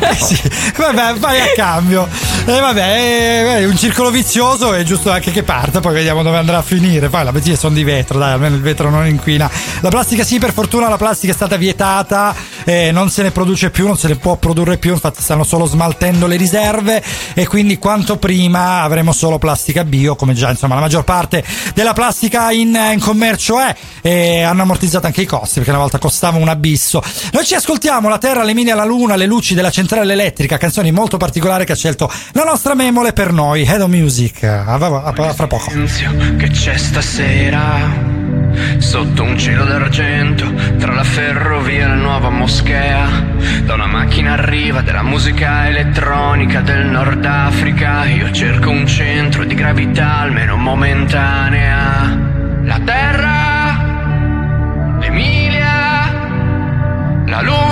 Eh sì, vabbè, vai a cambio. E vabbè, eh, è un circolo vizioso, è giusto anche che parta, poi vediamo dove andrà a finire. Poi le bottiglie sono di vetro, dai, almeno il vetro non inquina. La plastica sì, per fortuna la plastica è stata vietata, eh, non se ne produce più, non se ne può produrre più, infatti stanno solo smaltendo le riserve e quindi quanto prima avremo solo plastica bio, come già insomma la maggior parte della plastica in, in commercio è, e hanno ammortizzato anche i costi, perché una volta costava un abisso. Noi ci ascoltiamo La Terra, le mine alla Luna, le luci della centrale elettrica, canzoni molto particolari che ha scelto la nostra memole per noi, Head of Music. A, a- a- fra poco. che c'è stasera Sotto un cielo d'argento Tra la ferrovia e la nuova moschea. Da una macchina arriva della musica elettronica del Nord Africa. Io cerco un centro di gravità almeno momentanea. La terra L'Emilia La luna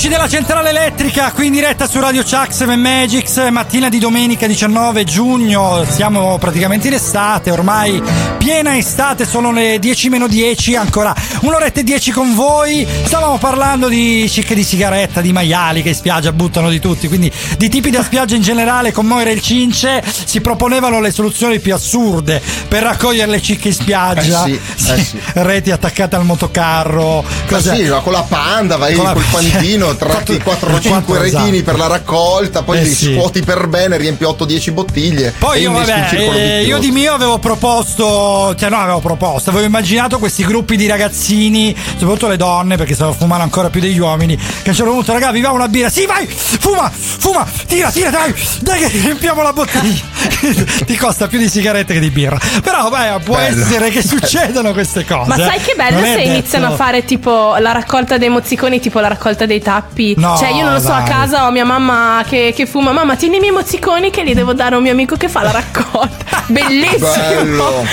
Luci della centrale elettrica qui in diretta su Radio Chuck 7 Magics, mattina di domenica 19 giugno, siamo praticamente in estate, ormai piena estate, sono le 10 meno 10, ancora un'oretta e 10 con voi, stavamo parlando di cicche di sigaretta, di maiali che in spiaggia buttano di tutti, quindi di tipi da spiaggia in generale, con Moira e il Cince si proponevano le soluzioni più assurde per raccogliere le cicche in spiaggia, Eh sì, eh sì. reti attaccate al motocarro, cos'è? sì, ma con la panda vai Con la- col panitino, tratti 4 o 5 Quattro, retini esatto. per la raccolta, poi Eh li sì. scuoti per bene, riempi 8-10 bottiglie. Poi io, vabbè, eh, io di mio avevo proposto, cioè no, avevo proposto, avevo immaginato questi gruppi di ragazzini, soprattutto le donne, perché se fumano ancora più degli uomini, che a un certo punto, raga, vi va una birra, sì, vai, fuma, fuma, tira, tira, dai, dai che riempiamo la bottiglia. Ti costa più di sigarette che di birra. Però, beh, può Bello. essere che succedano queste cose. Ma sai che bello Non se detto- iniziano a fare tipo la raccolta dei mozziconi, tipo la raccolta dei tappi? No, cioè, io non lo so, a dai. casa ho mia mamma che, che fuma. Mamma, tieni i miei mozziconi che li devo dare a un mio amico che fa la raccolta. Bellissimo! Bello.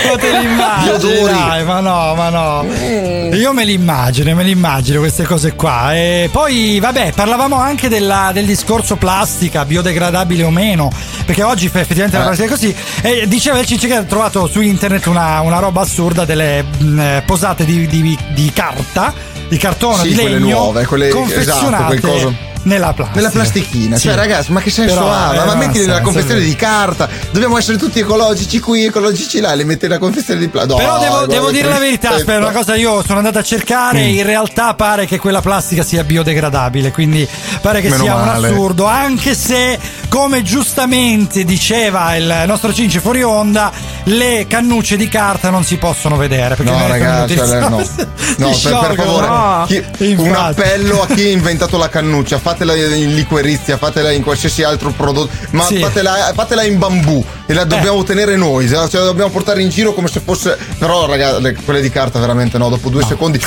Ma te li odori. Dai, ma no, ma no. Io me li immagino, me li immagino queste cose qua. E poi, vabbè, parlavamo anche della- del discorso plastica, biodegradabile o meno. Perché oggi fa effettivamente la Eh. plastica è così. E diceva il Cicci che ha trovato su internet una, una roba assurda delle mh, eh, posate di, di- di carta, di cartone, Sì, di quelle legno. nuove, quelle- esatto, confezionate quel coso. Nella plastica. Nella plastichina, Sì. cioè ragazzi, ma che senso Però, ha? eh, Ma, ma non mettili nella confezione di carta, dobbiamo essere tutti ecologici qui, ecologici là, li metti nella confezione di plastica. Però devo, devo dire la verità, aspetta, una cosa io sono andato a cercare, Mm. in realtà pare che quella plastica sia biodegradabile, quindi pare che Meno sia male. un assurdo, anche se come giustamente diceva il nostro Cince fuori onda, le cannucce di carta non si possono vedere. Perché No, non è ragazzi, cioè, no, no per, per favore, No. chi- un appello a chi ha inventato la cannuccia, fatela in liquerizia, fatela in qualsiasi altro prodotto, ma Sì. fatela, fatela in bambù e la dobbiamo tenere noi, ce la dobbiamo portare in giro come se fosse. Però, ragazzi, le- quelle di carta veramente no, dopo due secondi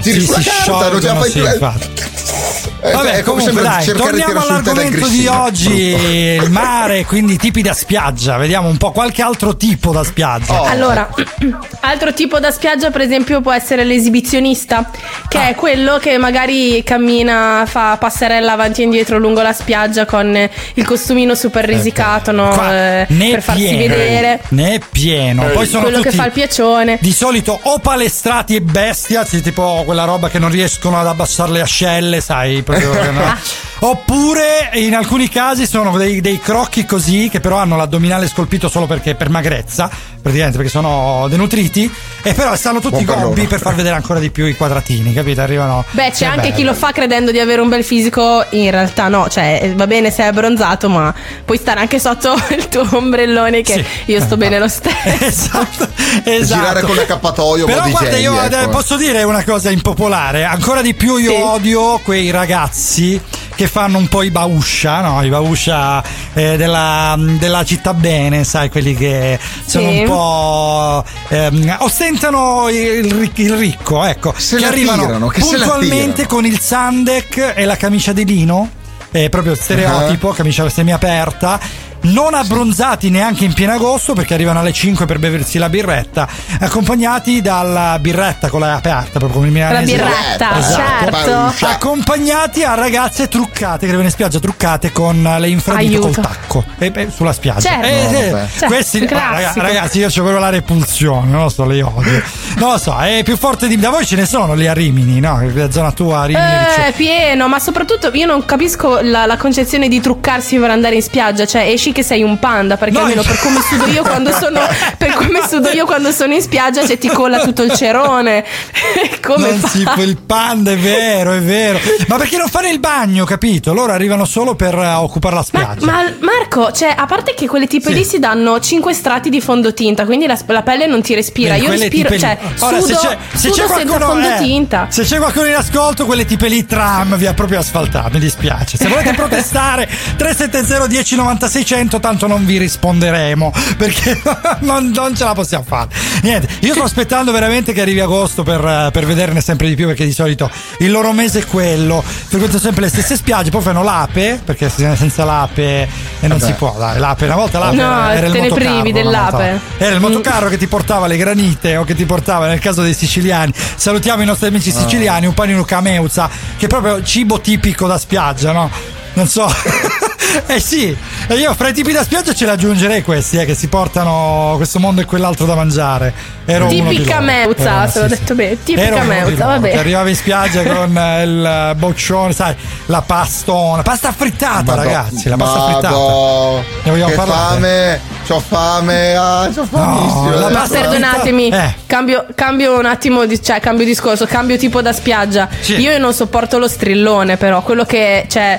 tiri Sì, sulla si carta, non ce la fai più. Eh, Vabbè, come comunque dai, torniamo all'argomento di oggi, il mare, quindi tipi da spiaggia. Vediamo un po' qualche altro tipo da spiaggia. Oh. Allora, altro tipo da spiaggia, per esempio, può essere l'esibizionista, che Ah. è quello che magari cammina, fa passerella avanti e indietro lungo la spiaggia con il costumino super risicato, no? Qua Eh, ne per farsi pieno, vedere. Ne è pieno. Poi sono quello che fa il piacione. di solito o palestrati e bestia, sì, tipo quella roba che non riescono ad abbassare le ascelle, sai, no. Oppure in alcuni casi sono dei, dei crocchi così che però hanno l'addominale scolpito solo perché per magrezza, praticamente perché sono denutriti, e però stanno tutti Buon per gobbi loro. per far vedere ancora di più i quadratini, capito? Arrivano. Beh, c'è Che anche bello. chi lo fa credendo di avere un bel fisico, in realtà no, cioè eh, va bene se è abbronzato, ma puoi stare anche sotto il tuo ombrellone che Sì. io sto bene lo stesso. esatto, esatto. Girare con l'accappatoio, Però guarda, io ecco. eh, posso dire una cosa impopolare. Ancora di più io Sì. odio quei ragazzi che fanno un po' i bauscia, no? I bauscia eh, della, della città bene, sai, quelli che sono Sì. un po' ehm, ostentano il, il ricco, ecco, Se che arrivano tirano, che puntualmente con il sandek e la camicia di lino. È proprio Uh-huh. stereotipo, camicia semiaperta. Non abbronzati neanche in pieno agosto perché arrivano alle 5 per beversi la birretta, accompagnati dalla birretta con la aperta, proprio come il La milanese. birretta, Esatto. certo. Accompagnati a ragazze truccate che arrivano in spiaggia truccate con le infradito Aiuto. col tacco e, e sulla spiaggia. Certo. Eh, No. Cioè, questi, ah, ragazzi, io ho proprio la repulsione, non lo so, le odio. Non lo so, è più forte di da voi ce ne sono lì a Rimini, no? La zona tua a Rimini. Eh, pieno, ma soprattutto io non capisco la, la concezione di truccarsi per andare in spiaggia, cioè esci che sei un panda, perché No, almeno per come sudo io quando sono per come sudo io quando sono in spiaggia, cioè ti colla tutto il cerone. come non fa? si può il panda, è vero, è vero. Ma perché non fare il bagno, capito? Loro arrivano solo per eh, occupare la Ma, spiaggia. ma Marco, cioè, a parte che quelle tipe Sì. lì si danno 5 strati di fondotinta, quindi la, la pelle non ti respira. Vedi, Io respiro, cioè, Ora, sudo, se c'è, se sudo c'è senza qualcuno, fondotinta. eh, se c'è qualcuno in ascolto, quelle tipe lì tram vi ha proprio asfaltato. Mi dispiace. Se volete protestare, 370 10 96 100, tanto non vi risponderemo perché non, non ce la possiamo fare. Niente, io sto aspettando veramente che arrivi agosto per, eh, per vederne sempre di più perché di solito il loro mese è quello. Frequento sempre le stesse spiagge, poi fanno l'ape perché se- senza l'ape e non Vabbè. si può. Dai, l'ape una volta l'ape No, era, era il te ne motocarro, dell'ape. Era il motocarro che ti portava le granite o che ti portava nel caso dei siciliani. Salutiamo i nostri Ah. amici siciliani, un panino cameuza, che è proprio cibo tipico da spiaggia, no? Non so. eh sì, e io fra i tipi da spiaggia ce li aggiungerei questi, eh, che si portano questo mondo e quell'altro da mangiare. Ero uno di Tipica Ero- se l'ho sì, sì. detto bene. Tipica loro, vabbè. Che arrivava in spiaggia con eh, il boccione, sai, la pastona, pasta frittata, Madò, ragazzi, la pasta frittata. Madò, Ne vogliamo che parlare? fame, c'ho fame, ah, c'ho famissimo. adesso. Ma perdonatemi, Eh. cambio, cambio un attimo, di, cioè cambio discorso, cambio tipo da spiaggia. Sì. Io non sopporto lo strillone, però quello che, cioè,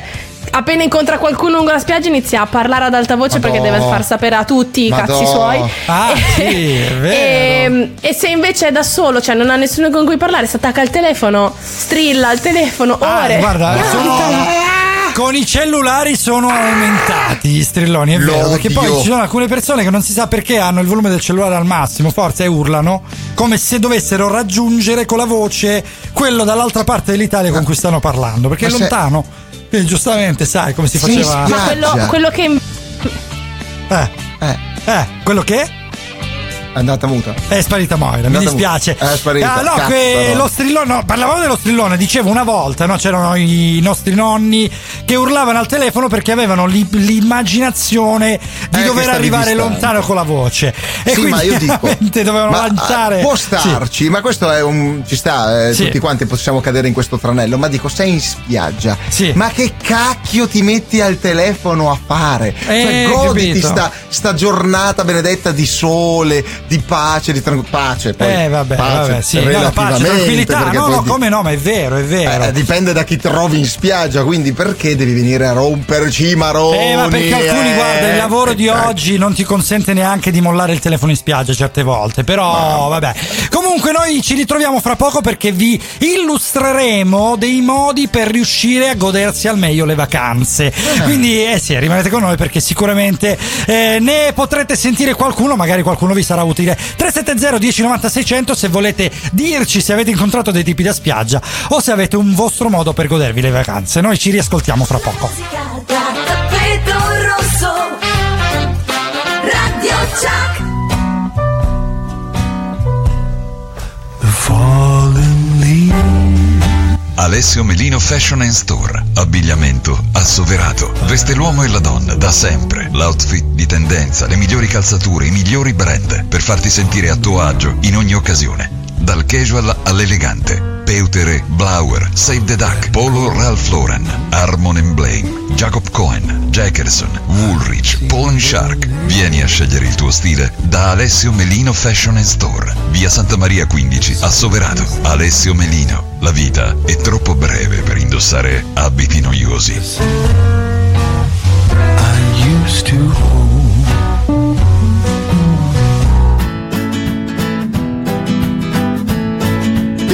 appena incontra qualcuno lungo la spiaggia inizia a parlare ad alta voce Madò. perché deve far sapere a tutti i Madò. cazzi suoi. Ah, sì, è vero. E, e se invece è da solo, cioè non ha nessuno con cui parlare, si attacca al telefono, strilla al telefono, Ah, ore. guarda, sono- con i cellulari sono aumentati gli strilloni, è vero, L'odio. perché poi ci sono alcune persone che non si sa perché hanno il volume del cellulare al massimo, forza, e urlano come se dovessero raggiungere con la voce quello dall'altra parte dell'Italia con cui stanno parlando, perché è Ma se- lontano. Quindi giustamente sai come si Sì, faceva. Ma quello, quello che Eh, Eh, eh, quello che? È andata muta. È sparita Moira, mi andata dispiace. muta. È sparita. Ah, no, Cazzo, que- lo strillone, no, parlavamo dello strillone, dicevo una volta, no, c'erano i nostri nonni che urlavano al telefono perché avevano l'i- l'immaginazione di Eh, dover arrivare distante. lontano con la voce. E sì, quindi veramente dovevano ma, lanciare. ah, Può Sì. starci, ma questo è un. ci sta, eh, Sì. tutti quanti possiamo cadere in questo tranello. Ma dico, sei in spiaggia. Ma che cacchio ti metti al telefono a fare? Eh, cioè, goditi sta, sta giornata benedetta di sole, di pace, di tranquillità. Pace, poi. Eh vabbè, pace, vabbè, sì, no, pace, tranquillità. No, no, come no, ma è vero, è vero. eh, dipende da chi trovi in spiaggia, quindi perché devi venire a romperci i maroni? Eh, ma perché alcuni, eh? guarda, il lavoro di Eh, oggi non ti consente neanche di mollare il telefono in spiaggia certe volte. Però, vabbè. Comunque, noi ci ritroviamo fra poco perché vi illustreremo dei modi per riuscire a godersi al meglio le vacanze. Quindi, eh sì, rimanete con noi perché sicuramente eh, ne potrete sentire qualcuno, magari qualcuno vi sarà utile. 370 1090 600 se volete dirci se avete incontrato dei tipi da spiaggia o se avete un vostro modo per godervi le vacanze. Noi ci riascoltiamo fra poco. Rosso Radio Chuck Alessio Melino Fashion and Store. Abbigliamento assoverato. Veste l'uomo e la donna da sempre. L'outfit di tendenza, le migliori calzature, i migliori brand per farti sentire a tuo agio in ogni occasione. Dal casual all'elegante. Peutere, Blauer, Save the Duck, Polo Ralph Lauren, Harmon Blaine, Jacob Cohen, Jackerson, Woolrich, Paul Shark. Vieni a scegliere il tuo stile da Alessio Melino Fashion Store. Via Santa Maria 15, a Soverato. Alessio Melino. La vita è troppo breve per indossare abiti noiosi. used to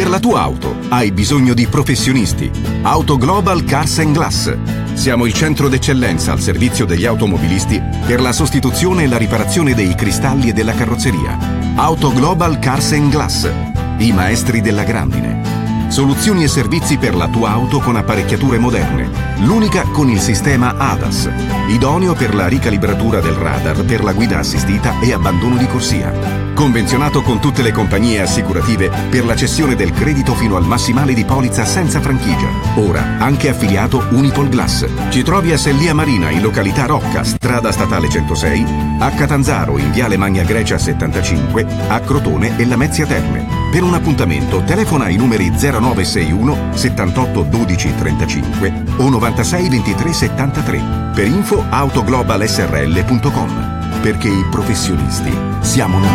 Per la tua auto hai bisogno di professionisti. Auto Global Cars and Glass. Siamo il centro d'eccellenza al servizio degli automobilisti per la sostituzione e la riparazione dei cristalli e della carrozzeria. Auto Global Cars and Glass. I maestri della grandine. Soluzioni e servizi per la tua auto con apparecchiature moderne. L'unica con il sistema ADAS, idoneo per la ricalibratura del radar per la guida assistita e abbandono di corsia. Convenzionato con tutte le compagnie assicurative per la cessione del credito fino al massimale di polizza senza franchigia. Ora anche affiliato Unipol Glass. Ci trovi a Sellia Marina in località Rocca, strada statale 106, a Catanzaro in viale Magna Grecia 75, a Crotone e Lamezia Terme. Per un appuntamento telefona ai numeri 0961 78 12 35 o 96 23 73 per info autoglobalsrl.com perché i professionisti siamo noi.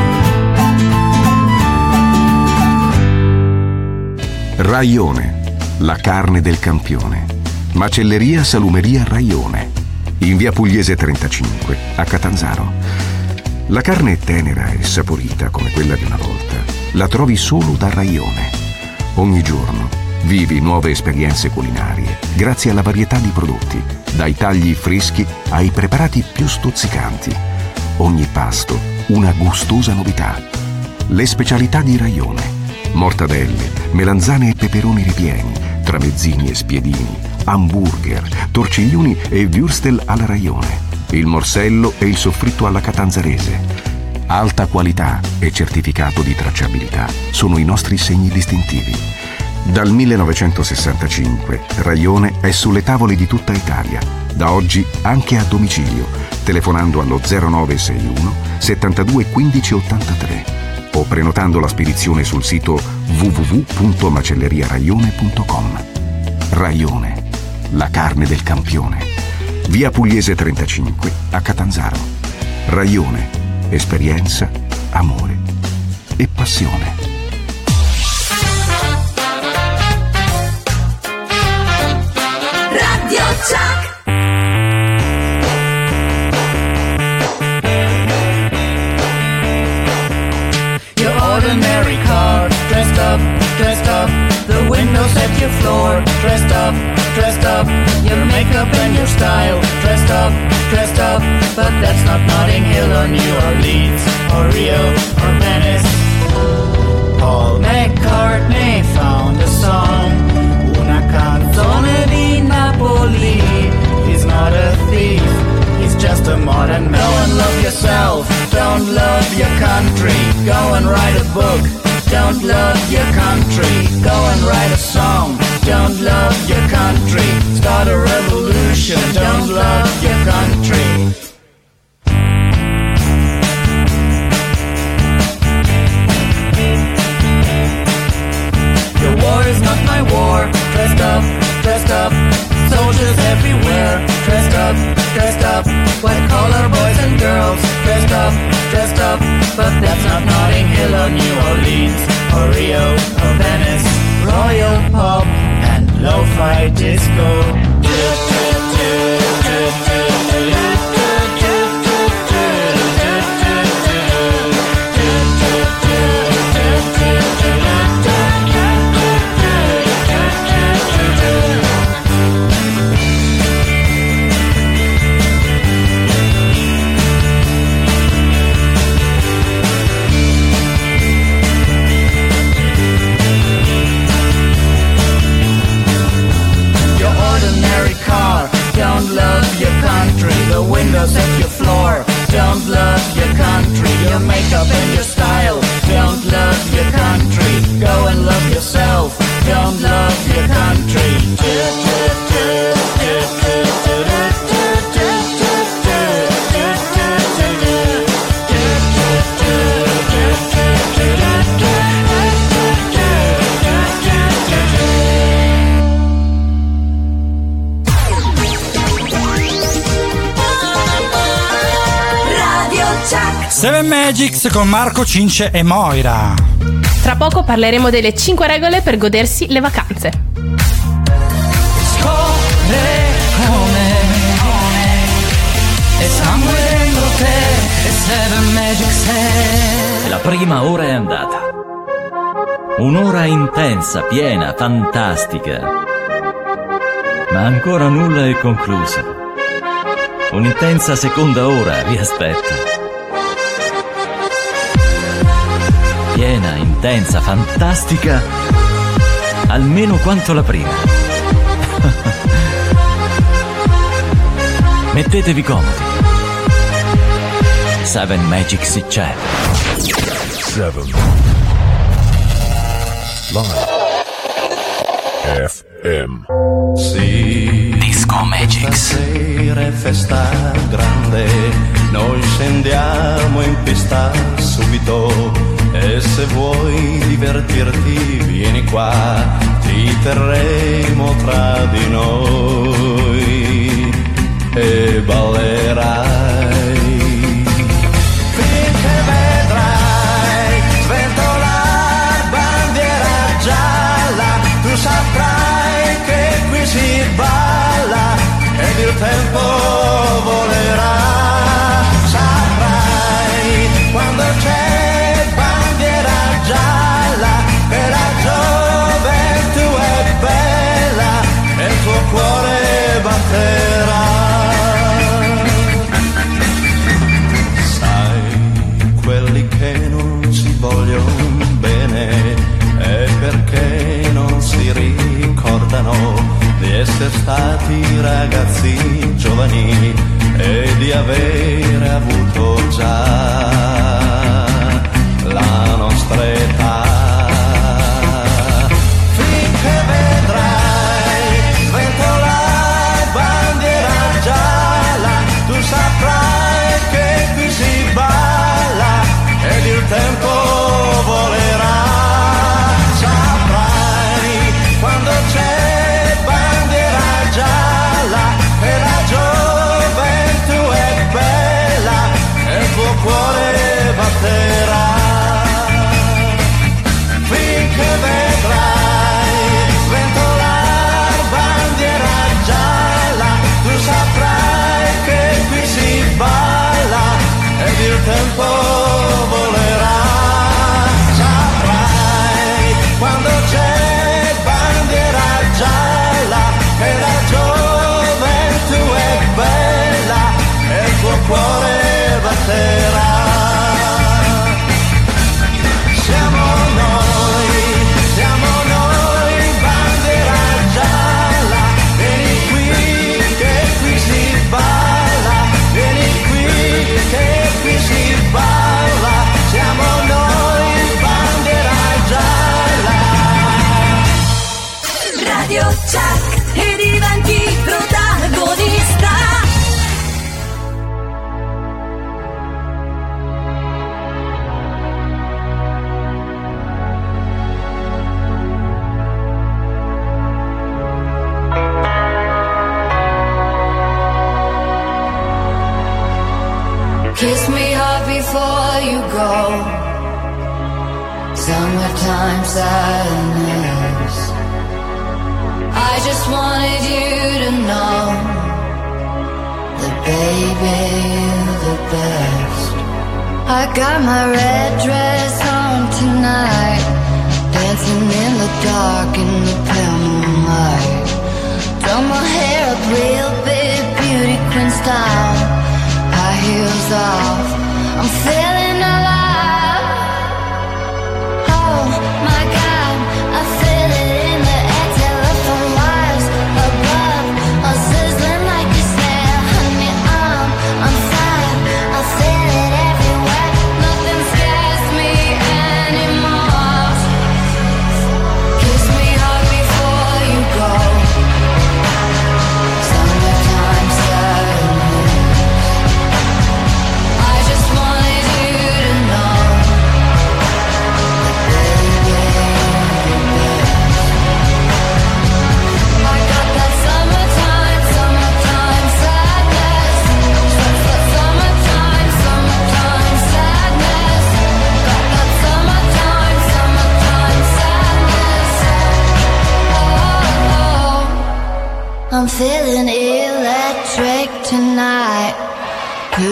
Raione, la carne del campione. Macelleria Salumeria Raione, in via Pugliese 35, a Catanzaro. La carne è tenera e saporita come quella di una volta. La trovi solo da Raione. Ogni giorno vivi nuove esperienze culinarie grazie alla varietà di prodotti, dai tagli freschi ai preparati più stuzzicanti. Ogni pasto una gustosa novità. Le specialità di Raione. Mortadelle, melanzane e peperoni ripieni, tramezzini e spiedini, hamburger, torciglioni e würstel alla Raione. Il morsello e il soffritto alla catanzarese. Alta qualità e certificato di tracciabilità sono i nostri segni distintivi. Dal 1965 Raione è sulle tavole di tutta Italia, da oggi anche a domicilio, telefonando allo 0961 72 15 83 o prenotando la spedizione sul sito www.macelleriaraione.com. Raione, la carne del campione. Via Pugliese 35 a Catanzaro. Raione, esperienza, amore e passione. Radio Chuck Your ordinary car, dressed up, dressed up. The windows at your floor, dressed up, dressed up. Your makeup and your style, dressed up, dressed up. But that's not Notting Hill or New Orleans or Rio or Venice. Paul McCartney found a song, una canzone di Napoli. He's not a thief, he's just a modern man. Go and love yourself, don't don't love your country, go and write a book. Don't love your country, go and write a song. Don't love your country, start a revolution. Don't love your country. Your war is not my war. Dressed up, dressed up. Soldiers everywhere. Dressed up, dressed up. White collar boys and girls. Dressed up, dressed up. But that's not Notting Hill or New Orleans or Rio or Venice. Royal pop lo-fi disco. The windows at your floor don't love your country. Your makeup and your style don't love your country. Go and love yourself. Don't love your country. Radio Magics con Marco Cince e Moira. Tra poco parleremo delle 5 regole per godersi le vacanze. come. La prima ora è andata. Un'ora intensa, piena, fantastica. Ma ancora nulla è concluso. Un'intensa seconda ora vi aspetta. Intensa, fantastica, almeno quanto la prima. Mettetevi comodi. Seven Magic si c'è. Seven. Live. FM. Sì, Disco Magics. stasera festa grande, noi scendiamo in pista subito e se vuoi divertirti vieni qua, ti terremo tra di noi e ballerai. Stati ragazzi giovani e di avere avuto già Summertime sadness. I just wanted you to know that baby you're the best. I got my red dress on tonight, dancing in the dark in the pale moonlight. Throw my hair up real big, beauty queen style. High heels off, I'm feeling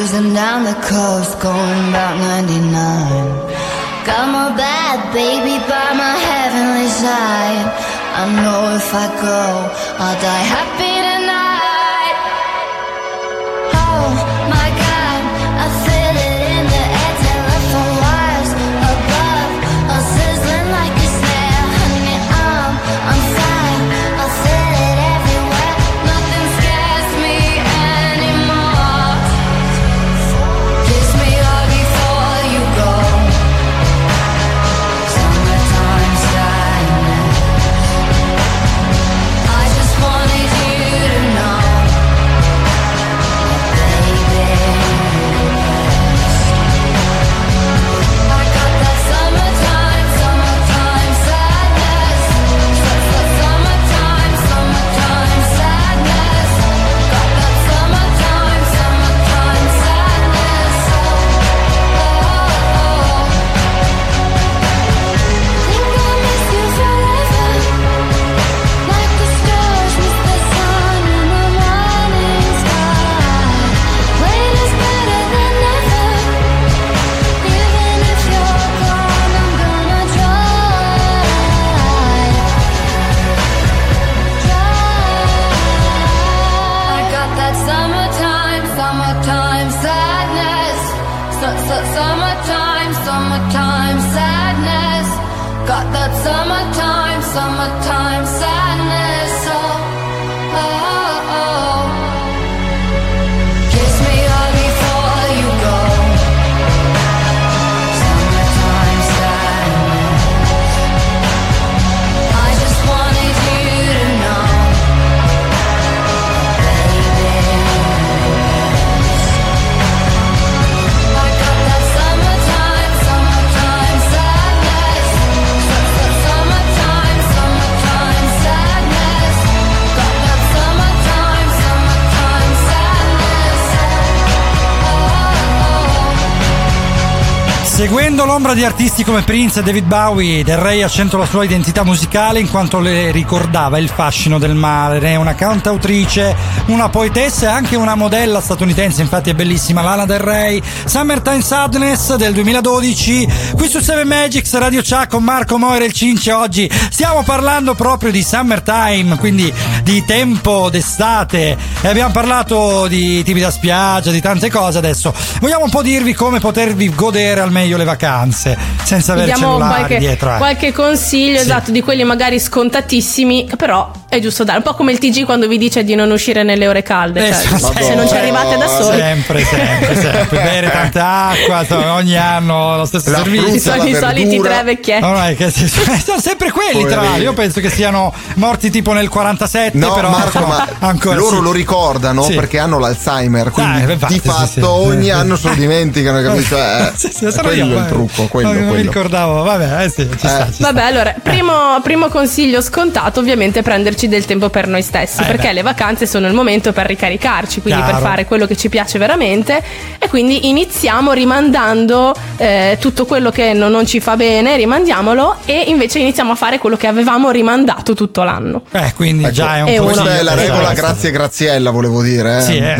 Cruising down the coast, going about 99. Got my bad baby by my heavenly side. I know if I go, I'll die happy Seguendo l'ombra di artisti come Prince e David Bowie, Del Rey scelto la sua identità musicale in quanto le ricordava il fascino del mare. Una cantautrice, una poetessa e anche una modella statunitense, infatti è bellissima. Lana Del Rey, Summertime Sadness del 2012, qui su 7 Magics, Radio Chuck con Marco Moira il Cince. Oggi stiamo parlando proprio di Summertime, quindi di tempo d'estate. E abbiamo parlato di tipi da spiaggia, di tante cose. Adesso vogliamo un po' dirvi come potervi godere al meglio le vacanze senza avere diamo cellulari qualche, dietro. eh. qualche consiglio, esatto, di quelli magari scontatissimi, che però è giusto dare. Un po' come il TG quando vi dice di non uscire nelle ore calde. Eh, cioè, sì, se non ci arrivate da soli. Sempre, sempre, sempre. Bere tanta acqua, ogni anno lo stesso La servizio. frutta, I soliti- i soliti tre vecchietti. No, no, che sono sempre quelli, tra l'altro. Io penso che siano morti tipo nel 47, No, però Marco, ma ancora loro sì. lo ricordano Sì. perché hanno l'Alzheimer, quindi Dai, infatti, di fatto sì. ogni anno se lo dimenticano, capito? Eh, Sì, sì, è quello io, è il trucco, quello, Non mi quello. ricordavo, vabbè, eh sì, ci sta, ci sta. Vabbè, allora, primo, primo consiglio scontato, ovviamente, prenderci prenderci del tempo per noi stessi, Eh, perché beh. le vacanze sono il momento per ricaricarci, quindi Chiaro. per fare quello che ci piace veramente e quindi iniziamo rimandando eh, tutto quello che non, non ci fa bene, rimandiamolo e invece iniziamo a fare quello che avevamo rimandato tutto l'anno. Eh, quindi già è un Po' Questa è la Esatto. regola grazie Graziella, volevo dire. eh. Sì, eh.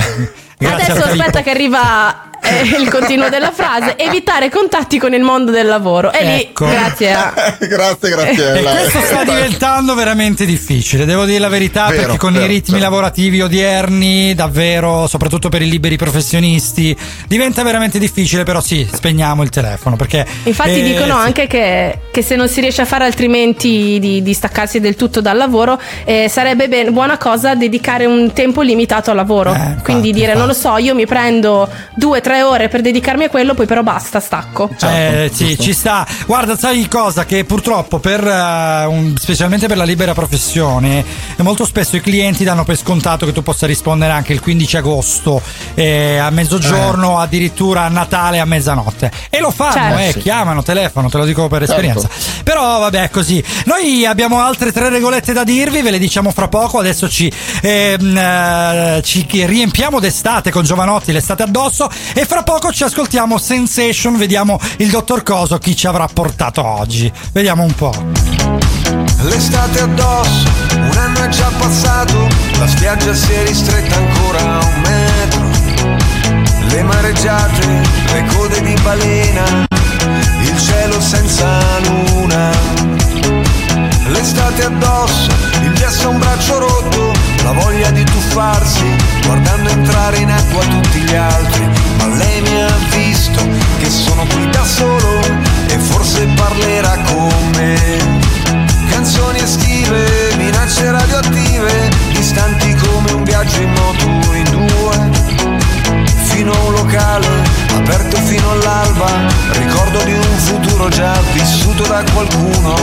Adesso aspetta che arriva eh, il continuo della frase, evitare contatti con il mondo del lavoro. E lì, Ecco. grazie a... grazie E questo sta diventando veramente difficile, devo dire la verità, Vero, perché con vero, i ritmi vero. lavorativi odierni, davvero, soprattutto per i liberi professionisti, diventa veramente difficile, però sì, spegniamo il telefono, perché... Infatti eh, dicono sì. anche che, che se non si riesce a fare altrimenti di, di staccarsi del tutto dal lavoro, eh, sarebbe ben- buona cosa dedicare un tempo limitato al lavoro. Eh, Quindi dire, non lo so, io mi prendo due o tre ore per dedicarmi a quello, poi però basta, stacco. Eh, sì, ci sta. Guarda, sai cosa? Che purtroppo, per, eh, un- specialmente per la libera professione, eh, molto spesso i clienti danno per scontato che tu possa rispondere anche il 15 agosto eh, a mezzogiorno, Eh. addirittura a Natale a mezzanotte. E lo fanno, Certo. eh, Sì. chiamano, telefono, te lo dico per Certo. esperienza. Però vabbè, è così. Noi abbiamo altre tre regolette da dirvi, ve le diciamo fra poco. Adesso ci, ehm, eh, ci riempiamo d'estate con Giovanotti, l'estate addosso. E fra poco ci ascoltiamo Sensation, vediamo il dottor Coso chi ci avrà portato oggi. Vediamo un po'. L'estate addosso, un anno è già passato, la spiaggia si è ristretta ancora a un metro. Le mareggiate, le code di balena, il cielo senza luna. L'estate addosso, il gesso a un braccio rotto, la voglia di tuffarsi, guardando entrare in acqua tutti gli altri. Ma lei mi ha visto che sono qui da solo e forse parlerà con me. Canzoni estive, minacce radioattive, distanti come un viaggio in moto in due. Fino a un locale, aperto fino all'alba, ricordo di un futuro già vissuto da qualcuno.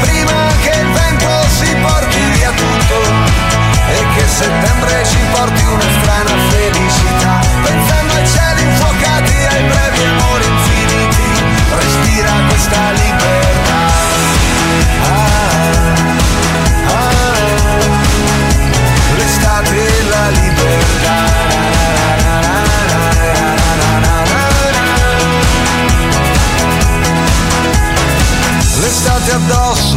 Prima che il vento si porti tutto e che settembre ci porti una strana felicità, pensando ai cieli infuocati, ai brevi amori infiniti, respira questa libertà. Ah, ah, l'estate e la libertà. L'estate addosso,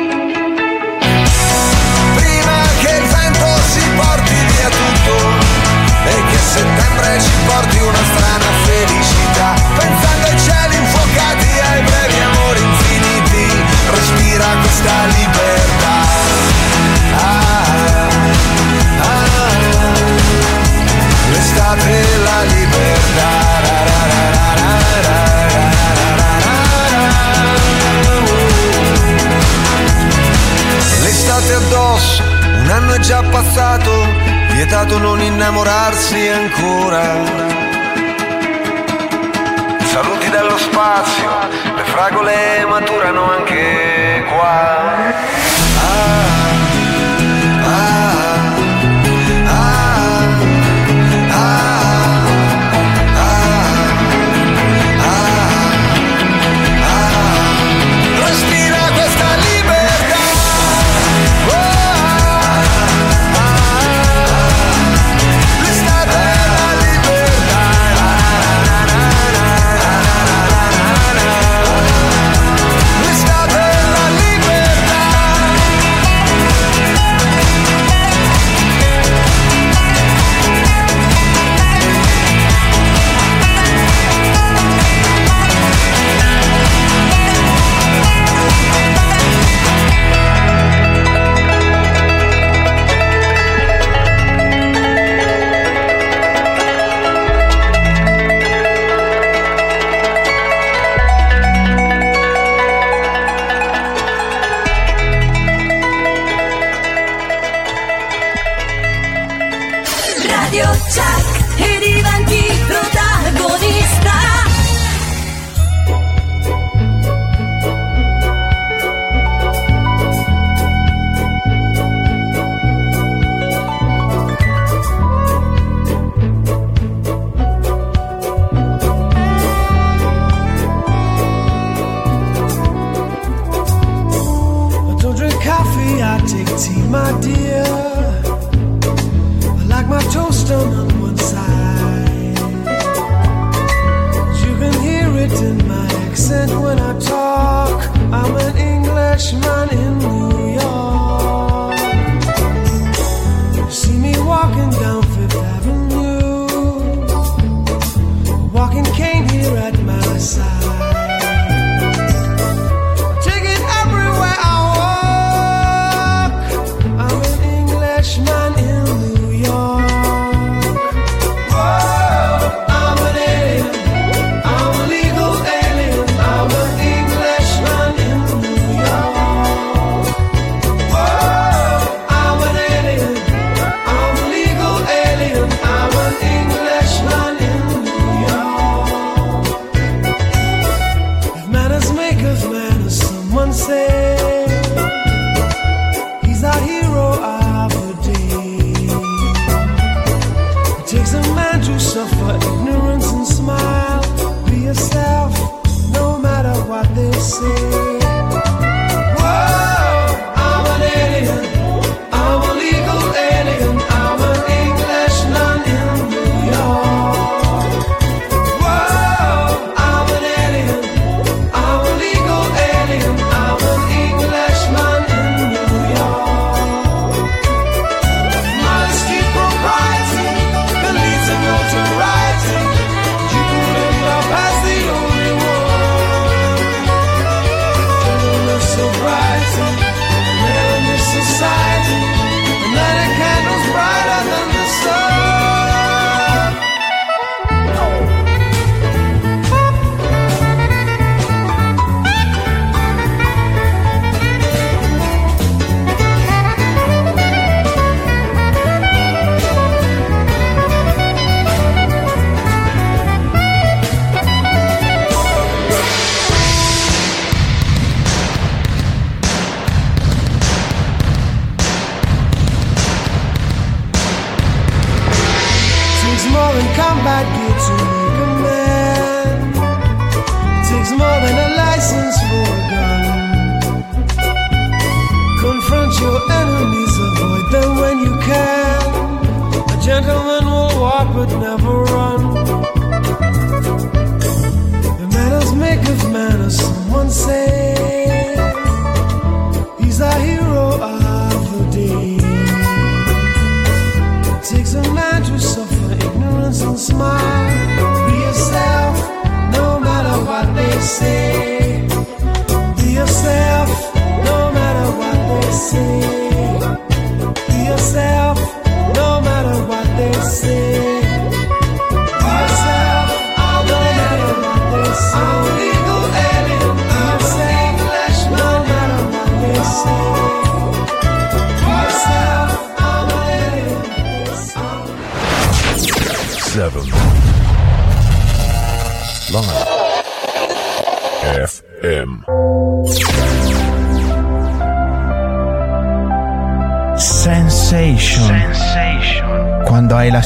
Settembre ci porti una strana felicità,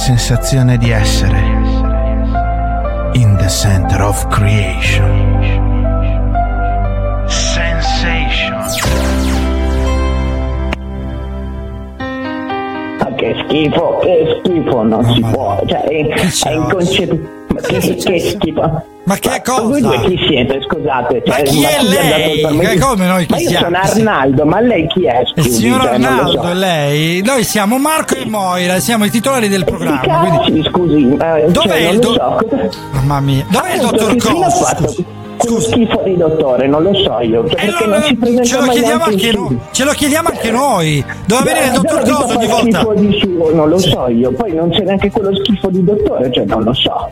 sensazione di essere in the center of creation. Sensation. Ma che schifo, che schifo, non si può, cioè è, è inconcepibile. Che, che schifo. Ma che Voi due chi siete, scusate? Ma Cioè, chi è chi dato il lei? permesso? Che come noi chi Ma io siamo? sono Arnaldo, ma lei chi è? Il Scusi, signor cioè, Arnaldo so. e lei, noi siamo Marco e Moira, siamo i titolari del programma. Cazzi, Quindi... scusi, eh, Dov'è cioè, il non lo do- so. Mamma mia, dov'è il Appunto, dottor Costa? Quello schifo di dottore, non lo so io. Cioè, si presenta Ce lo chiediamo anche noi. Ce lo chiediamo anche noi. Dove venire il dottor Costa ogni volta? schifo di suo, non lo so io. Poi non c'è neanche quello schifo di dottore, cioè non lo so.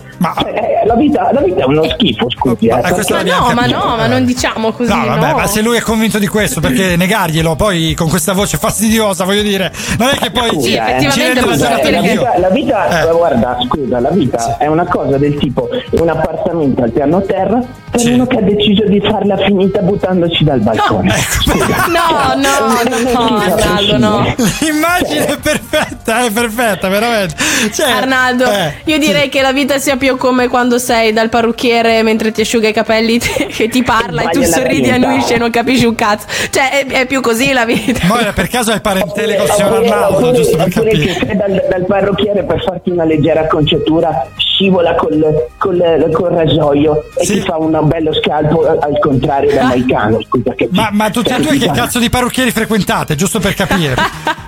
Cioè, eh, la, vita, la vita è uno schifo, scusi. eh, perché- Ma no, ma no, ma non diciamo così. No, vabbè, no. ma se lui è convinto di questo, perché negarglielo poi con questa voce fastidiosa, voglio dire, non è che poi Scusa, ci, eh. ci rende eh, la Dio. vita, la vita Eh. guarda, scusa, la vita è una cosa del tipo un appartamento al piano terra per uno che ha deciso di farla finita buttandoci dal balcone. Scusa. No, no, no, no, Arnaldo, no. L'immagine è perfetta, è perfetta, veramente. Cioè, Arnaldo, eh, io direi che la vita sia più come quando sei dal parrucchiere mentre ti asciuga i capelli te- che ti parla e tu Sbaglia la sorridi e annuisci e non capisci un cazzo. Cioè, è, è più così la vita. Moira, per caso hai parentele col signor Oppure- Arnaldo, oppure- giusto per oppure capire. che sei dal, dal parrucchiere per farti una leggera acconciatura scivola col, col, col rasoio e ti fa un bello scalpo al- contrario da Maicano. Scusa, che Ma, ma tutti e due che cazzo di parrucchieri frequentate, giusto per capire?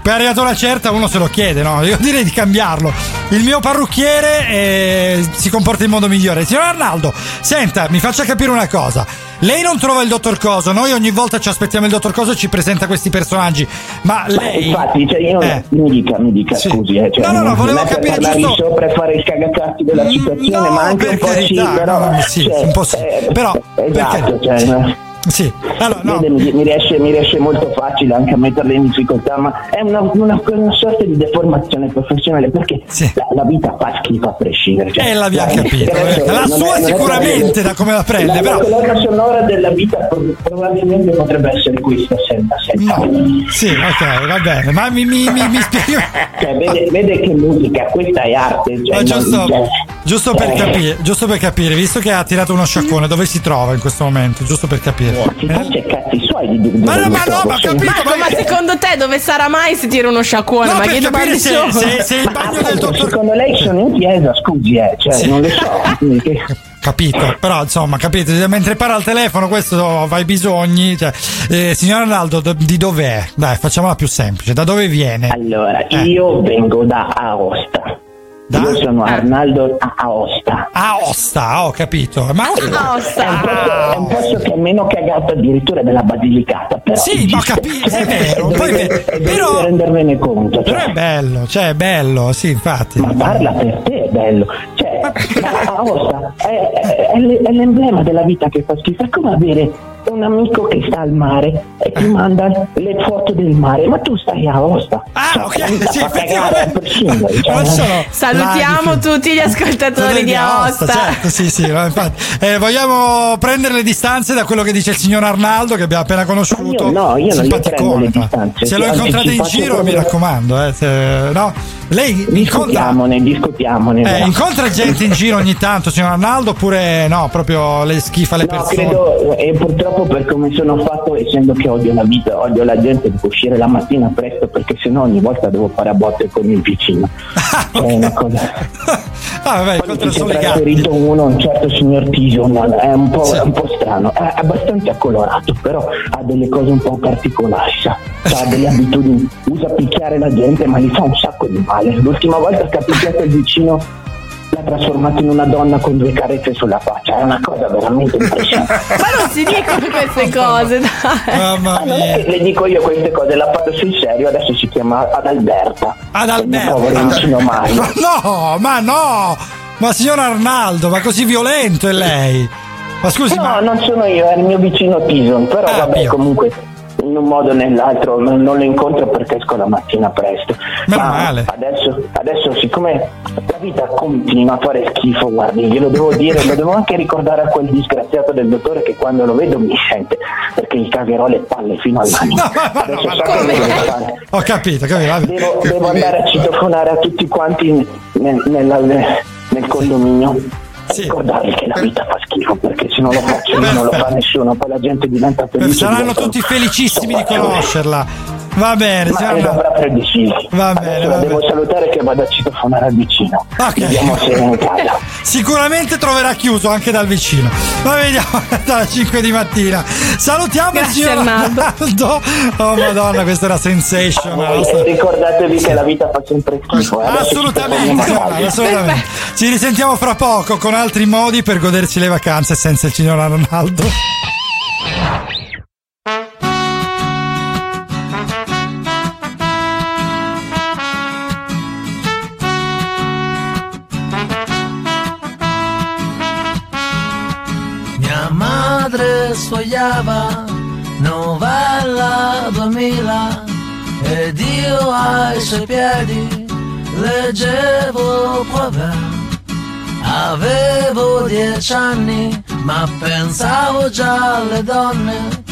Poi arrivato una certa uno se lo chiede, no? Io direi di cambiarlo. Il mio parrucchiere eh, si comporta in modo migliore. Signor Arnaldo, senta, mi faccia capire una cosa. Lei non trova il dottor Coso, noi ogni volta ci aspettiamo il dottor Coso e ci presenta questi personaggi. Ma lei. infatti, cioè, io Eh. mi dica, mi dica, Sì. scusi, eh, cioè, No, no, no, non- volevo non capire giusto- sopra e fare il cagacazzi della situazione, ma anche un per po' sì, carità, però, no, sì, cioè, un po' sì. eh, Però, esatto, perché- cioè, no. Sì, allora no. Mi, mi riesce, mi riesce molto facile anche a metterle in difficoltà, ma è una, una- una sorta di deformazione professionale perché la, la vita fa schifo a prescindere. Cioè, Eh, l'abbiamo dai, capito. adesso La sua è sicuramente, da come la prende, la, però- La colonna sonora della vita pro- probabilmente potrebbe essere questa, senza, senza. Sì, ok, va bene. Ma mi, mi, mi, mi spieghi. Cioè, vede, vede che musica, questa è arte. Cioè, Ma giusto, cioè, giusto per eh, capire, giusto per capire, visto che ha tirato uno sciacquone, dove si trova in questo momento? Giusto per capire. Si faccia i cazzi suoi di di- Ma no, ma no, ma capito, Marco, ma secondo te dove sarà mai se tira uno sciacquone? No, ma che domande capire se- sono? se- se il Ma bagno del dottor Secondo lei sono in chiesa, scusi, eh, cioè, Sì. non lo so. Capito, però insomma, capito, mentre parla al telefono questo fa i bisogni. Cioè, eh, signor Arnaldo, do- di dov'è? Dai, facciamola più semplice, da dove viene? Allora, Eh. io vengo da Aosta. Io sono Arnaldo a Aosta. Aosta, ho capito. Ma È un, posto, è un posto che è meno cagato addirittura della Basilicata. Però Sì, ho capito, è vero, poi Dovete, ve- dovete però- rendervene conto. Però Cioè, è bello, cioè è bello, sì, infatti. ma parla per te, è bello. Cioè, Aosta è, è- è l'emblema della vita che fa schifo. È come avere un amico che sta al mare e Eh. ti manda le foto del mare, ma tu stai a Aosta. Ah, Cioè, la a prescindere. cioè, sono Salutiamo live. tutti gli ascoltatori di Aosta. Certo, sì, sì, no, infatti. Eh, vogliamo prendere le distanze da quello che dice il signor Arnaldo che abbiamo appena conosciuto. Io no, io non prendo le distanze, Se lo sì, incontrate in giro, mi raccomando, eh, se- no? Lei incontra, Discutiamone, discutiamone. eh, incontra gente in giro ogni tanto, signor Arnaldo, oppure no, proprio le schifa le No, persone? credo, e purtroppo per come sono fatto, essendo che odio la vita, odio la gente, devo uscire la mattina presto perché sennò ogni volta devo fare a botte con il vicino. Cioè, è una cosa. Ah, vabbè, Poi si è trasferito uno, un certo signor Tison, è un po', è un po' strano, è abbastanza colorato, però ha delle cose un po' particolari, sa? Ha delle abitudini, usa picchiare la gente, ma gli fa un sacco di male. L'ultima volta che ha picchiato il vicino l'ha trasformato in una donna con due carezze sulla faccia, è una cosa veramente impressionante. Ma non si dicono queste cose, dai. Mamma non è che le dico io queste cose, l'ha fatto sul serio, adesso si chiama Adalberta. Ad Il mio povero vicino Mario. Ma no, ma no! Ma signor Arnaldo, ma così violento è lei? Ma scusi, No, ma. non sono io, è il mio vicino Tison, però Ah, vabbè, Pio. comunque in un modo o nell'altro non, non lo incontro perché esco la mattina presto. Ma male. Adesso, adesso, siccome la vita continua a fare schifo, guardi, glielo devo dire, lo devo anche ricordare a quel disgraziato del dottore che quando lo vedo mi sente, perché gli cagherò le palle fino all'anima. Adesso so cosa devo fare. Ho capito, capito. Devo, devo andare a citofonare a tutti quanti nel, nella- nel condominio e ricordargli che la vita fa schifo perché se non lo faccio io non lo fa nessuno poi la gente diventa felice Saranno diventa- tutti felicissimi di conoscerla. Va bene, ma proprio di sì Va bene, va devo bene. salutare che vado a citofonare al vicino Ok. vediamo se è in casa Sicuramente troverà chiuso anche dal vicino. Ma vediamo dalle 5 di mattina. Salutiamo il Grazie, signor Arnaldo. Oh madonna, questa era sensation. Voi nostra- ricordatevi che la vita fa sempre schifo eh. Assolutamente, assolutamente. Ci risentiamo fra poco con altri modi per goderci le vacanze senza il signor Arnaldo. Sfogliava novella 2000 ed io ai suoi piedi leggevo Proverbe. Avevo dieci anni ma pensavo già alle donne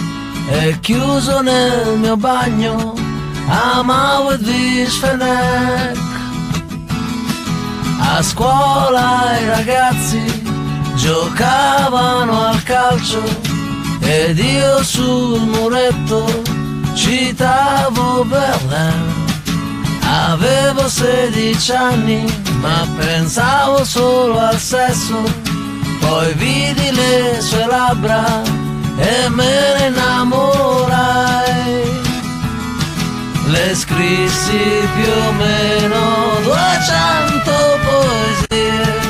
e chiuso nel mio bagno amavo il Visfenek. A scuola i ragazzi giocavano al calcio ed io sul muretto citavo Verlaine. Avevo 16 anni, ma pensavo solo al sesso. Poi vidi le sue labbra e me ne innamorai. Le scrissi più o meno 200 poesie.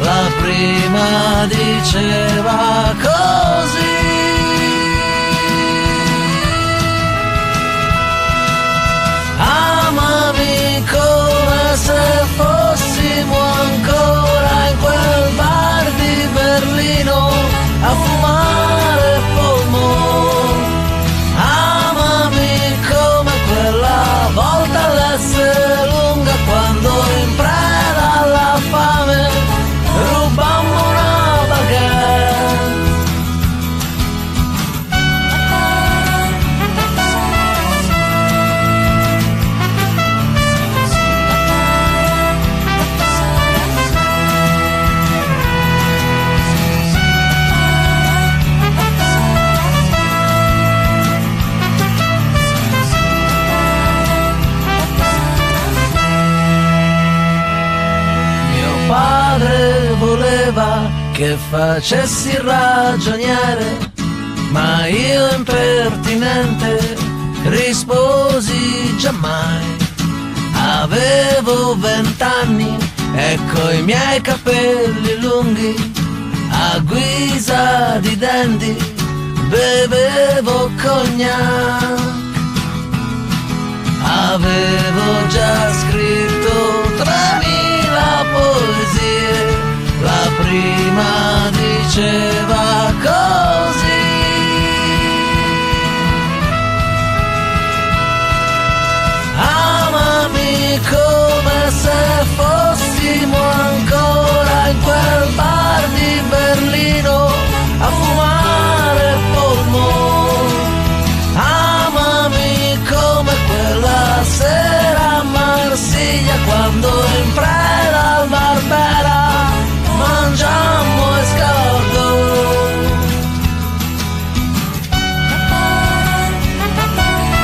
La prima diceva così. Che facessi ragioniere, ma io impertinente risposi giammai. Avevo vent'anni e coi miei capelli lunghi, a guisa di denti, bevevo cognac. Avevo già scritto la prima diceva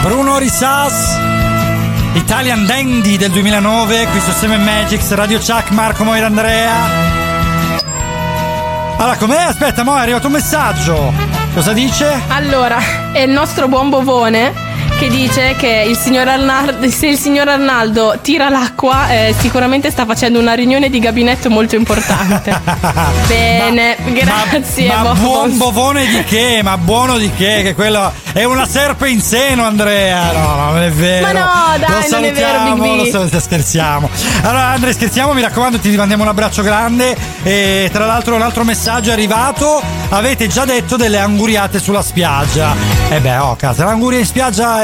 Bruno Risas, Italian Dandy del 2009, qui su 7 Magics, Radio Chuck, Marco Moira Andrea. Allora, com'è? Aspetta, mo è arrivato un messaggio. Cosa dice? Allora, è il nostro buon bovone che dice che il signor Arnaldo, se il signor Arnaldo tira l'acqua, eh, sicuramente sta facendo una riunione di gabinetto molto importante. Bene, grazie. Ma Bobos. buon bovone di che? Ma buono di che? Che quello è una serpe in seno, Andrea. No, no, non è vero. Ma no, dai, lo non è vero, salutiamo, Big B. lo sal- scherziamo. Allora, Andrea, scherziamo, mi raccomando, ti mandiamo un abbraccio grande. E tra l'altro, un altro messaggio è arrivato. Avete già detto delle anguriate sulla spiaggia. E beh, oh, casa, l'anguria in spiaggia è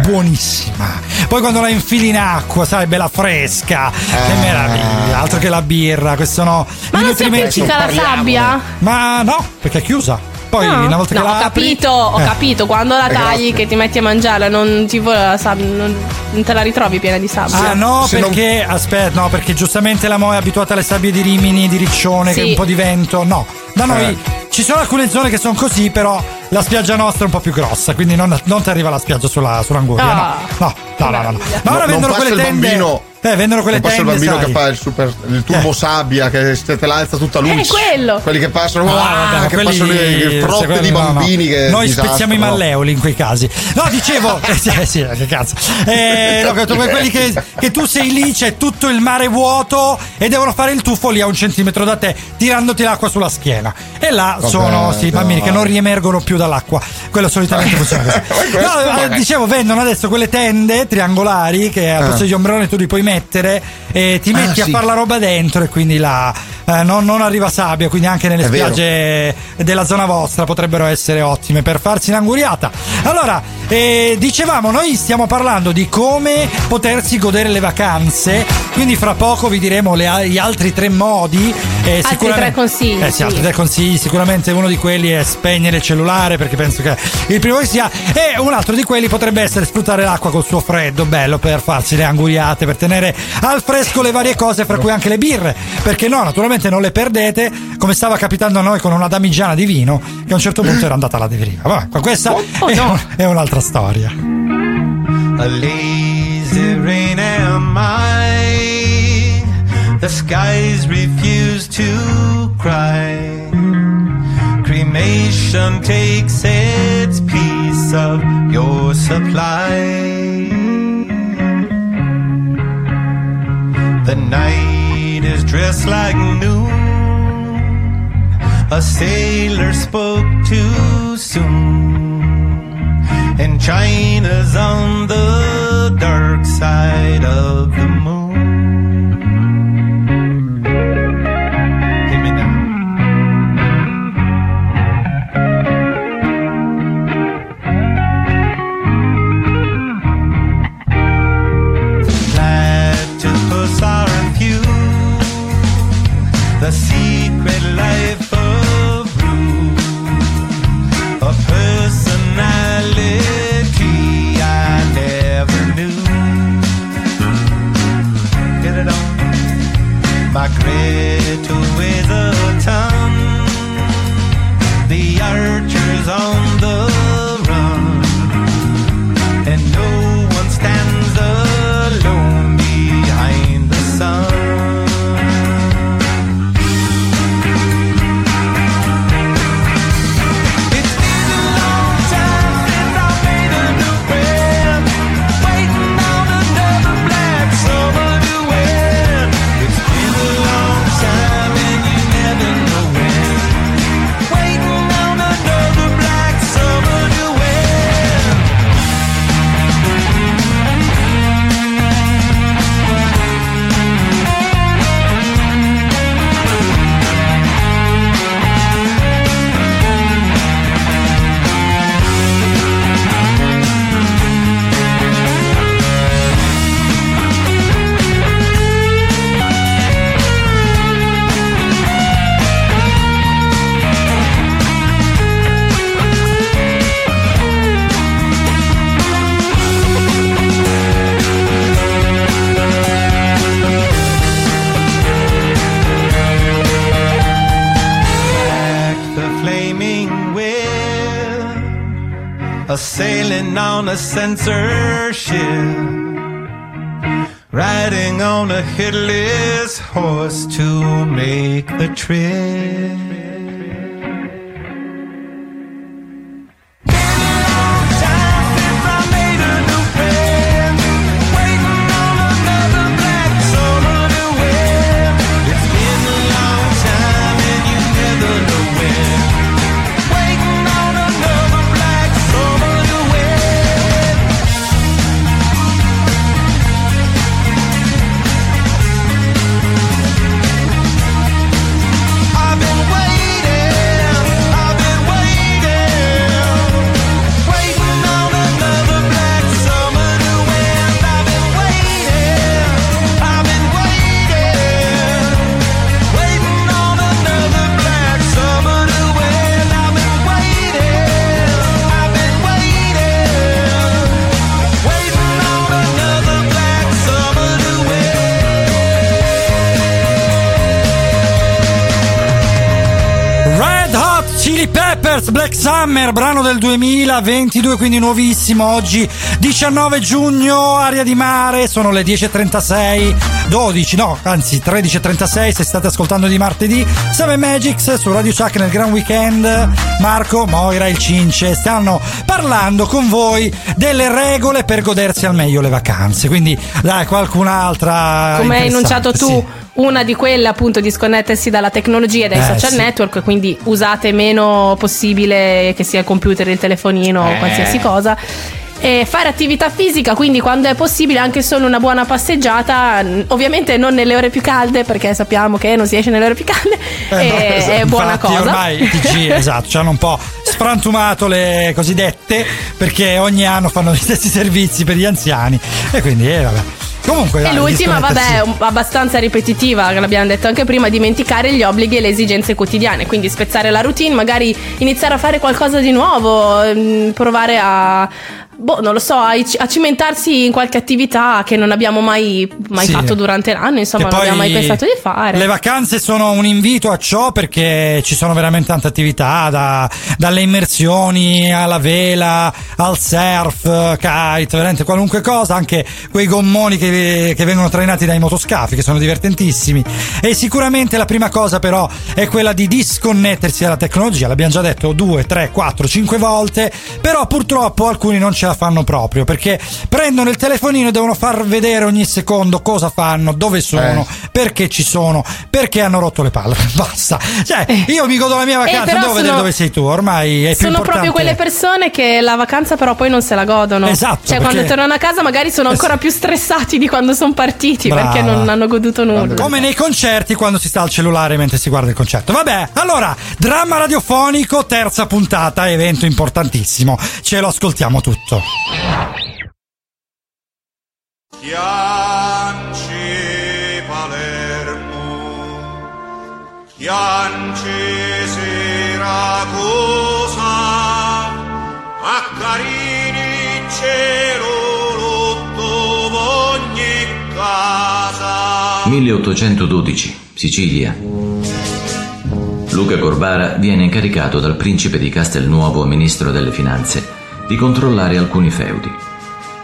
buonissima. Poi quando la infili in acqua, sai, bella fresca. Che meraviglia, altro che la birra. Questi sono Ma i non si appiccica la sabbia? Ma no, perché è chiusa. Poi No. una volta No, che la ho apri- capito, ho Eh. capito. Quando la Eh, tagli, che ti metti a mangiarla, non ti vuole la sabbia, non, non te la ritrovi piena di sabbia. Ah no, Se non- perché aspetta, no, perché giustamente la Mo è abituata alle sabbie di Rimini, di Riccione, che Sì. è un po' di vento. No, da noi Eh. ci sono alcune zone che sono così, però la spiaggia nostra è un po' più grossa, quindi non, non ti arriva la spiaggia sulla, sull'anguria. Ah, no, no, no, no, no. Ma ora No, vendono non passa quelle il tende. bambino- eh, vendono quelle non passa il tende. bambino sai. che fa il super il turbo sabbia che se te la alza tutta luce. Eh, quello. Quelli che passano, Ah, ah, vabbè, che quelli- passano le frotte quelli di no, no. bambini che Noi disastro, spezziamo i no. malleoli in quei casi. No, dicevo, eh, sì, sì, che cazzo. Eh, no, che- quelli che, che tu sei lì, c'è tutto il mare vuoto e devono fare il tuffo lì a un centimetro da te, tirandoti l'acqua sulla schiena. E là Vabbè, sono sì, bambini che non riemergono più dall'acqua. Quello solitamente funziona così. No, eh, dicevo, vendono adesso quelle tende triangolari che a Ah. posto degli ombrelloni tu li puoi mettere e ti Ah, metti a sì. fare la roba dentro e quindi là eh, non, non arriva sabbia, quindi anche nelle È vero. spiagge della zona vostra potrebbero essere ottime per farsi l'anguriata. Allora, eh, dicevamo, noi stiamo parlando di come potersi godere le vacanze, quindi fra poco vi diremo le- gli altri tre modi. eh, Altri tre consigli, Eh sì, altri tre consigli. Sicuramente uno di quelli è spegnere il cellulare perché penso che il primo che sia. E un altro di quelli potrebbe essere sfruttare l'acqua col suo freddo, bello per farsi le anguriate, per tenere al fresco le varie cose, fra cui anche le birre. Perché no, naturalmente non le perdete, come stava capitando a noi con una damigiana di vino, che a un certo punto era andata alla deriva. Vabbè, questa è, un- è un'altra storia. A lazy rain am I The skies refuse to cry. Cremation takes its piece of your supply. The night is dressed like noon. A sailor spoke too soon. And China's on the dark side of the moon. my grave. Sensor. Summer, brano del 2022, quindi nuovissimo. Oggi 19 giugno, aria di mare, sono le 10.36, 12, no, anzi 13.36 se state ascoltando di martedì. 7 Magics su Radio Chuck nel Gran Weekend. Marco, Moira, il Cince stanno parlando con voi delle regole per godersi al meglio le vacanze. Quindi dai, qualcun'altra. Come hai enunciato tu, sì. Una di quelle appunto disconnettersi dalla tecnologia e dai Eh, social sì. network, quindi usate meno possibile che sia il computer, il telefonino o Eh. qualsiasi cosa. E fare attività fisica, quindi quando è possibile anche solo una buona passeggiata, ovviamente non nelle ore più calde, perché sappiamo che non si esce nelle ore più calde, Eh, no, esatto. è buona Infatti cosa. Ormai i TG, esatto, ci hanno un po' sfrantumato le cosiddette perché ogni anno fanno gli stessi servizi per gli anziani e quindi eh, vabbè. Comunque, E l'ultima, vabbè, abbastanza ripetitiva, l'abbiamo detto anche prima, dimenticare gli obblighi e le esigenze quotidiane, quindi spezzare la routine, magari iniziare a fare qualcosa di nuovo, mm, provare a boh, non lo so, a, a cimentarsi in qualche attività che non abbiamo mai, mai Sì. fatto durante l'anno, insomma, Che non abbiamo mai pensato di fare. Le vacanze sono un invito a ciò perché ci sono veramente tante attività, da- dalle immersioni alla vela, al surf, kite, veramente qualunque cosa, anche quei gommoni che, che vengono trainati dai motoscafi che sono divertentissimi. E sicuramente la prima cosa però è quella di disconnettersi dalla tecnologia, l'abbiamo già detto due, tre, quattro, cinque volte, però purtroppo alcuni non ce la fanno proprio perché prendono il telefonino e devono far vedere ogni secondo cosa fanno, dove sono, perché ci sono, perché hanno rotto le palle. Basta. Cioè, io mi godo la mia vacanza, Eh, però devo vedere dove sei tu, ormai è più Sono importante. proprio quelle persone che la vacanza però poi non se la godono. Esatto, Cioè, quando tornano a casa magari sono ancora più stressati di quando sono partiti Brava. perché non hanno goduto nulla. Come nei concerti quando si sta al cellulare mentre si guarda il concerto. Vabbè, allora, dramma radiofonico, terza puntata, evento importantissimo. Ce lo ascoltiamo tutto. Chianci Palermo, Chianci Siracusa, a Carini cielo rotto ogni casa. 1812, Sicilia. Luca Corbara viene incaricato dal principe di Castelnuovo, ministro delle finanze, di controllare alcuni feudi.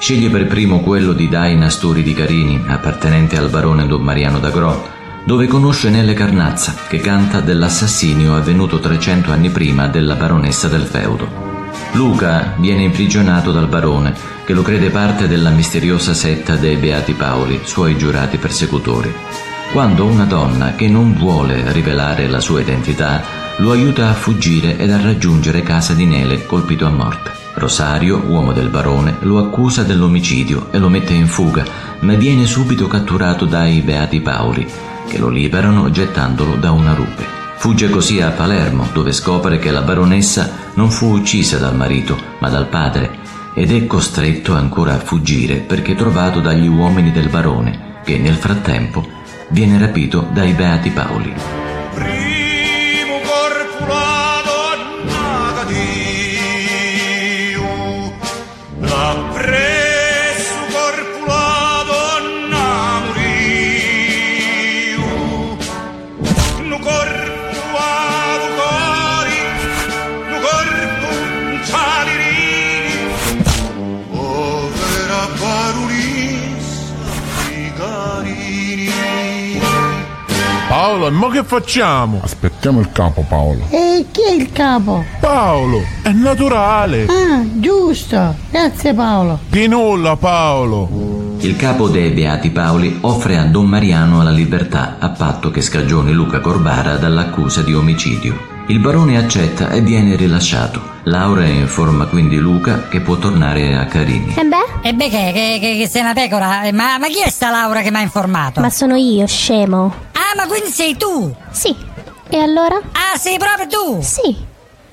Sceglie per primo quello di Daina Sturi di Carini, appartenente al barone Don Mariano d'Agro, dove conosce Nelle Carnazza, che canta dell'assassinio avvenuto 300 anni prima della baronessa del feudo. Luca viene imprigionato dal barone, che lo crede parte della misteriosa setta dei Beati Paoli, suoi giurati persecutori. Quando una donna che non vuole rivelare la sua identità lo aiuta a fuggire ed a raggiungere casa di Nele colpito a morte. Rosario, uomo del barone, lo accusa dell'omicidio e lo mette in fuga, ma viene subito catturato dai Beati Paoli, che lo liberano gettandolo da una rupe. Fugge così a Palermo, dove scopre che la baronessa non fu uccisa dal marito, ma dal padre, ed è costretto ancora a fuggire perché trovato dagli uomini del barone, che nel frattempo viene rapito dai Beati Paoli. Paolo, mo che facciamo? Aspettiamo il capo, Paolo. E chi è il capo? Paolo, è naturale. Ah, giusto. Grazie Paolo. Di nulla, Paolo. Il capo dei Beati Paoli offre a Don Mariano la libertà a patto che scagioni Luca Corbara dall'accusa di omicidio. Il barone accetta e viene rilasciato. Laura informa quindi Luca che può tornare a Carini. E beh? E beh, che, che, che- che sei una pecora? Eh, Ma, ma chi è sta Laura che mi ha informato? Ma sono io, scemo. Ah, ma quindi sei tu? Sì. E allora? Ah, sei proprio tu? Sì.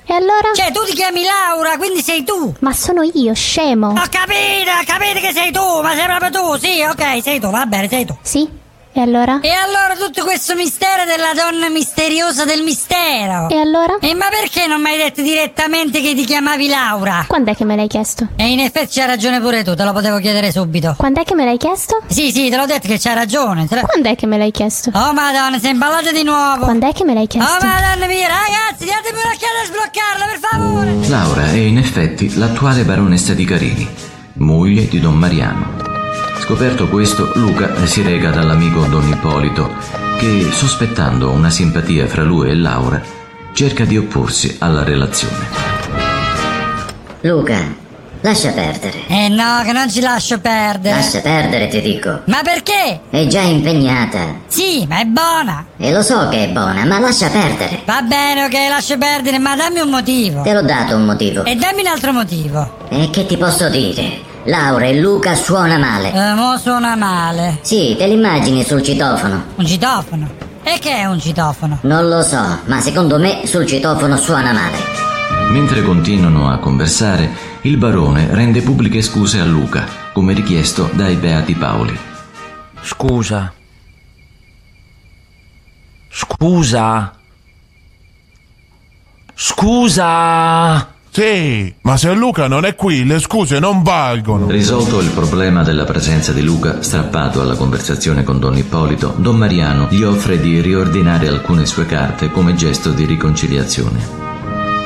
E allora? Cioè, tu ti chiami Laura, quindi sei tu? Ma sono io, scemo. Ho capito, ho capito che sei tu, ma sei proprio tu, sì, ok, sei tu, va bene, sei tu. Sì. E allora? E allora tutto questo mistero della donna misteriosa del mistero? E allora? E ma perché non mi hai detto direttamente che ti chiamavi Laura? Quando è che me l'hai chiesto? E in effetti c'ha ragione pure tu, te lo potevo chiedere subito. Quando è che me l'hai chiesto? Sì, sì, te l'ho detto che c'ha ragione. te lo- Quando è che me l'hai chiesto? Oh madonna, sei imballata di nuovo. Quando è che me l'hai chiesto? Oh madonna mia, ragazzi, datemi un'occhiata a sbloccarla, per favore. Laura è in effetti l'attuale baronessa di Carini, moglie di Don Mariano. Scoperto questo, Luca si rega dall'amico Don Ippolito, che, sospettando una simpatia fra lui e Laura, cerca di opporsi alla relazione. Luca, lascia perdere. Eh no, che non ci lascio perdere. Lascia perdere, ti dico. Ma perché? È già impegnata. Sì, ma è buona. E lo so che è buona, ma lascia perdere. Va bene, ok, lascio perdere, ma dammi un motivo. Te l'ho dato un motivo. E dammi un altro motivo. E che ti posso dire? Laura e Luca suona male. Eh, mo suona male. Sì, te l'immagini sul citofono. Un citofono? E che è un citofono? Non lo so, ma secondo me sul citofono suona male. Mentre continuano a conversare, il barone rende pubbliche scuse a Luca, come richiesto dai Beati Paoli. Scusa. Scusa. Scusa. Sì, ma se Luca non è qui, le scuse non valgono. Risolto il problema della presenza di Luca, strappato alla conversazione con Don Ippolito, Don Mariano gli offre di riordinare alcune sue carte come gesto di riconciliazione.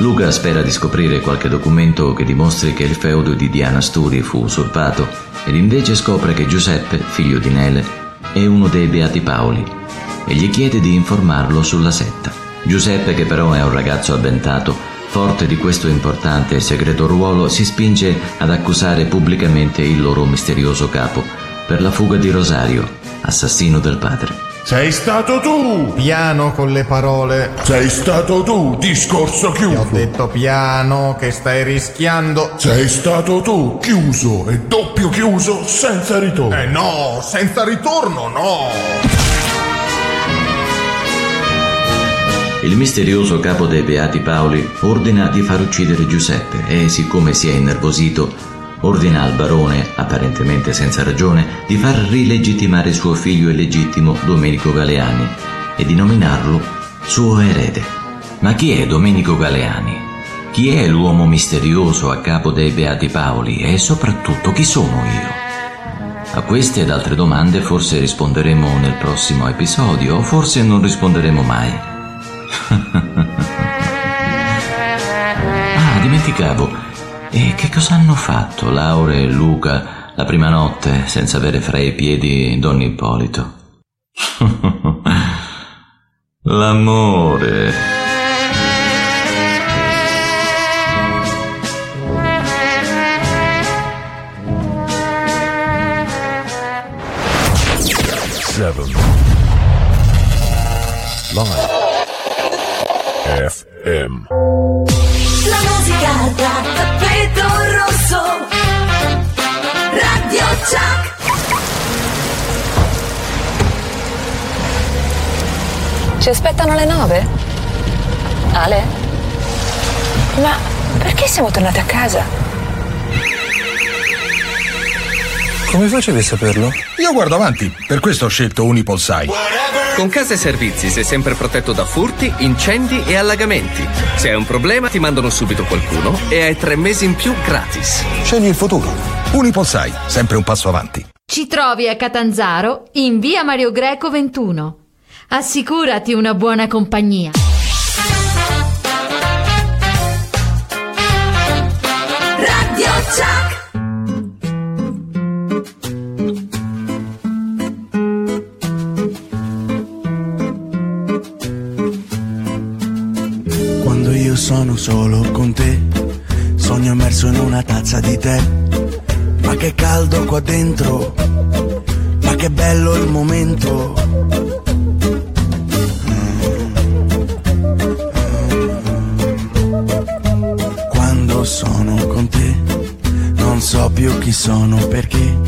Luca spera di scoprire qualche documento che dimostri che il feudo di Diana Sturi fu usurpato ed invece scopre che Giuseppe, figlio di Nele, è uno dei Beati Paoli e gli chiede di informarlo sulla setta. Giuseppe, che però è un ragazzo avventato, forte di questo importante e segreto ruolo, si spinge ad accusare pubblicamente il loro misterioso capo per la fuga di Rosario, assassino del padre. Sei stato tu! Piano con le parole. Sei stato tu, discorso Ti ho chiuso. detto piano che stai rischiando. Sei stato tu, chiuso e doppio chiuso senza ritorno. Eh no, senza ritorno no. Il misterioso capo dei Beati Paoli ordina di far uccidere Giuseppe e, siccome si è innervosito, ordina al barone, apparentemente senza ragione, di far rilegittimare suo figlio illegittimo Domenico Galeani e di nominarlo suo erede. Ma chi è Domenico Galeani? Chi è l'uomo misterioso a capo dei Beati Paoli e soprattutto chi sono io? A queste ed altre domande forse risponderemo nel prossimo episodio o forse non risponderemo mai. Ah, dimenticavo. E che cosa hanno fatto Laura e Luca la prima notte senza avere fra i piedi Don Ippolito? L'amore. Seven. Live. FM. La musica da tappeto rosso. Radio Chuck. Ci aspettano le nove? Ale? Ma perché siamo tornati a casa? Come facevi a saperlo? Io guardo avanti, per questo ho scelto Unipol 6. Con Casa e Servizi sei sempre protetto da furti, incendi e allagamenti. Se hai un problema ti mandano subito qualcuno e hai tre mesi in più gratis. Scegli il futuro. Unipol 6, sempre un passo avanti. Ci trovi a Catanzaro in via Mario Greco 21. Assicurati una buona compagnia. Sono solo con te, sogno immerso in una tazza di tè. Ma che caldo qua dentro, ma che bello il momento. Quando sono con te, non so più chi sono perché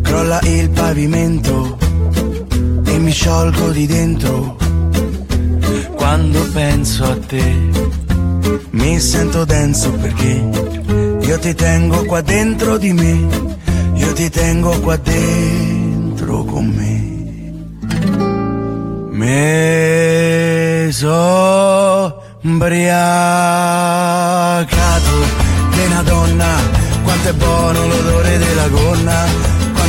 crolla il pavimento e mi sciolgo di dentro. Quando penso a te mi sento denso perché io ti tengo qua dentro di me, io ti tengo qua dentro con me. Me so ubriacato di una donna, quanto è buono l'odore della gonna,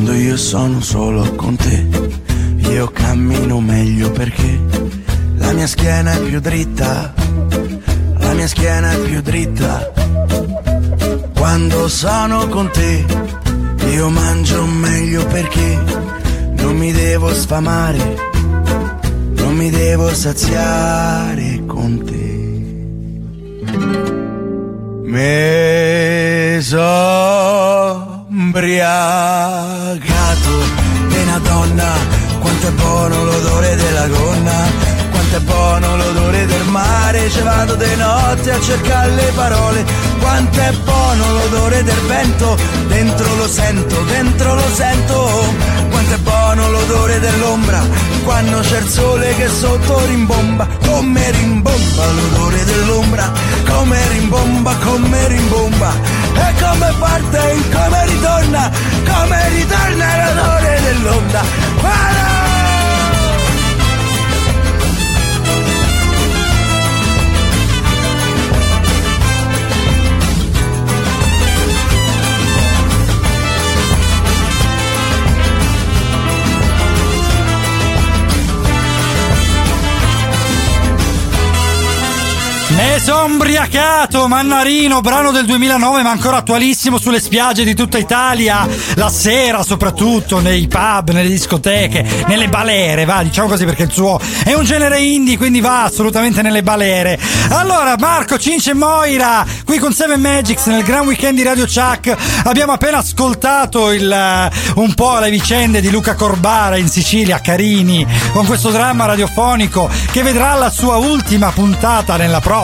Quando io sono solo con te, io cammino meglio perché la mia schiena è più dritta, la mia schiena è più dritta. Quando sono con te, io mangio meglio perché non mi devo sfamare, non mi devo saziare con te. Me so ubriacato di una donna, quanto è buono l'odore della gonna quanto è buono l'odore del mare, ci vado di notte a cercare le parole, quanto è buono l'odore del vento, dentro lo sento, dentro lo sento, quanto è buono l'odore dell'ombra, quando c'è il sole che sotto rimbomba, come rimbomba l'odore dell'ombra, come rimbomba, come rimbomba, e come parte, e come ritorna, come ritorna l'odore dell'onda. Me son ubriacato, Mannarino, brano del 2009 ma ancora attualissimo sulle spiagge di tutta Italia, la sera soprattutto, nei pub, nelle discoteche, nelle balere, va, diciamo così perché il suo è un genere indie, quindi va assolutamente nelle balere. Allora, Marco, Cince e Moira, qui con Seven Magics nel Gran Weekend di Radio Chuck, abbiamo appena ascoltato il, eh, un po' le vicende di Luca Corbara in Sicilia, Carini, con questo dramma radiofonico che vedrà la sua ultima puntata nella prossima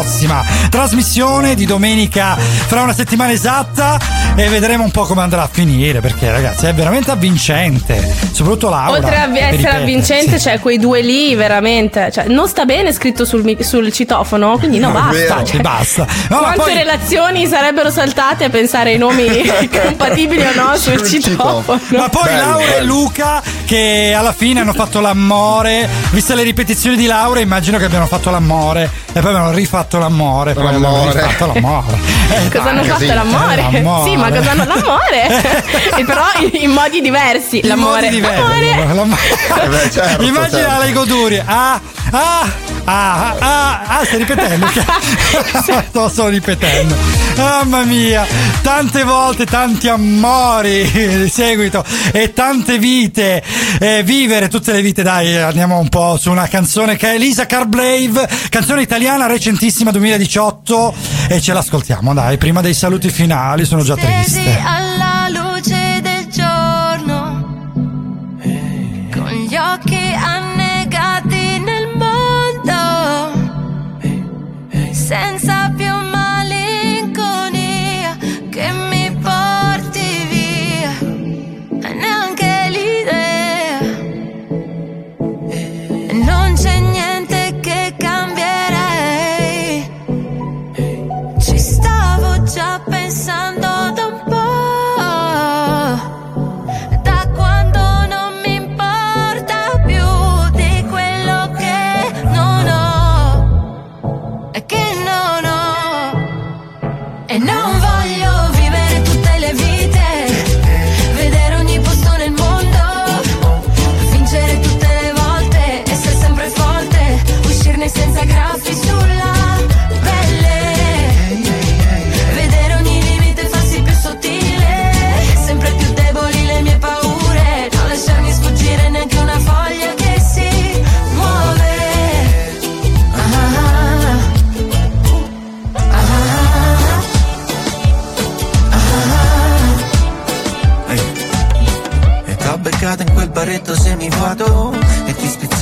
trasmissione di domenica fra una settimana esatta e vedremo un po' come andrà a finire perché ragazzi è veramente avvincente soprattutto Laura Oltre a essere ripete, avvincente, sì. c'è quei due lì veramente. Cioè, non sta bene scritto sul, sul citofono, quindi no, No, basta. cioè, basta. No, quante poi- relazioni sarebbero saltate a pensare ai nomi compatibili o no sul, citofono? Ma poi Laura e Luca che alla fine hanno fatto l'amore, viste le ripetizioni di Laura immagino che abbiano fatto l'amore e poi abbiano rifatto l'amore, poi abbiano L'amore. rifatto l'amore. Eh, Cosa hanno dai, fatto? L'amore? Eh, l'amore. Sì, ma cosa hanno l'amore? e però in, modi diversi. In l'amore. modi diversi, L'amore. l'amore. Eh beh, certo, Immagina certo. lei Goduri. Ah, ah, ah, ah, ah, stai ripetendo. Sto solo ripetendo. Mamma mia, tante volte, tanti amori di seguito e tante vite. Eh, vivere tutte le vite, dai, andiamo un po' su una canzone che è Elisa Carblave, canzone italiana recentissima 2018 e ce l'ascoltiamo, dai, prima dei saluti finali, sono già triste.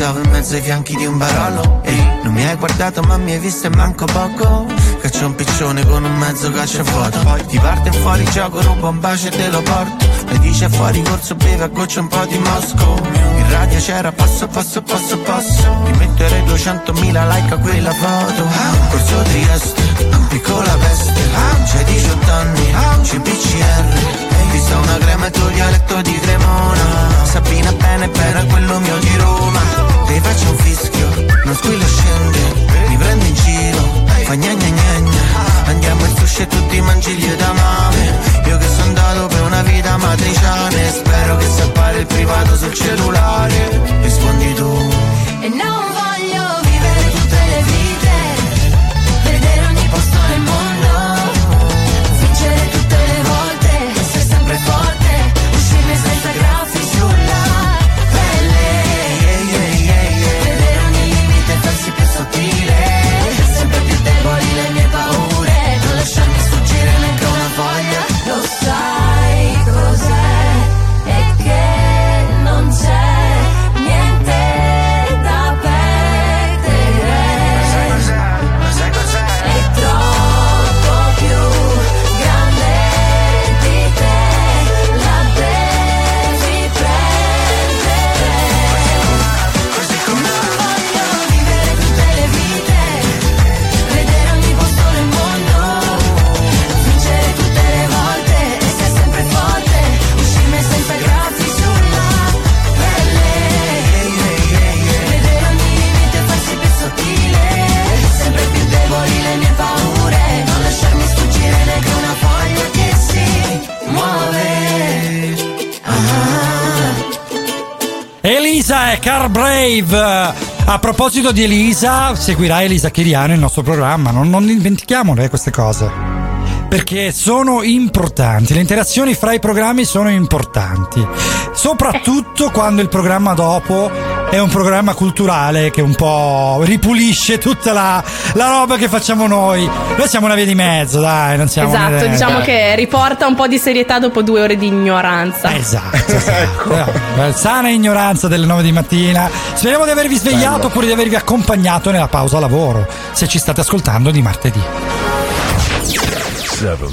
Spizzavo in mezzo ai fianchi di un barolo. Ehi, non mi hai guardato ma mi hai visto e manco poco. Caccio un piccione con un mezzo cacciafuoco Poi ti parte fuori gioco, rubo un bacio e te lo porto. E dice fuori corso beve a goccia un po' di Mosco. In radio c'era passo passo passo passo. Ti metterei 200.000 like a quella foto. Corso Trieste, piccola peste. C'hai 18 anni, CPCR Vista una crema e tuo dialetto di Cremona. Sabina bene bene quello mio di Roma Ti faccio un fischio, non squilla scende Mi prendo in giro, fa gna gna gna gna. Andiamo in sushi e tutti mangi gli edamame Io che sono andato per una vita matriciana Brave. A proposito di Elisa, seguirà Elisa Chiriano il nostro programma. Non, non dimentichiamole queste cose. Perché sono importanti, le interazioni fra i programmi sono importanti. Soprattutto quando il programma dopo è un programma culturale che un po' ripulisce tutta la, la roba che facciamo noi. Noi siamo una via di mezzo, dai, non siamo Esatto, diciamo che riporta un po' di serietà dopo due ore di ignoranza. Esatto, esatto. Eh, Sana ignoranza delle 9 di mattina. Speriamo di avervi svegliato Bello. oppure di avervi accompagnato nella pausa lavoro, se ci state ascoltando di martedì. 7.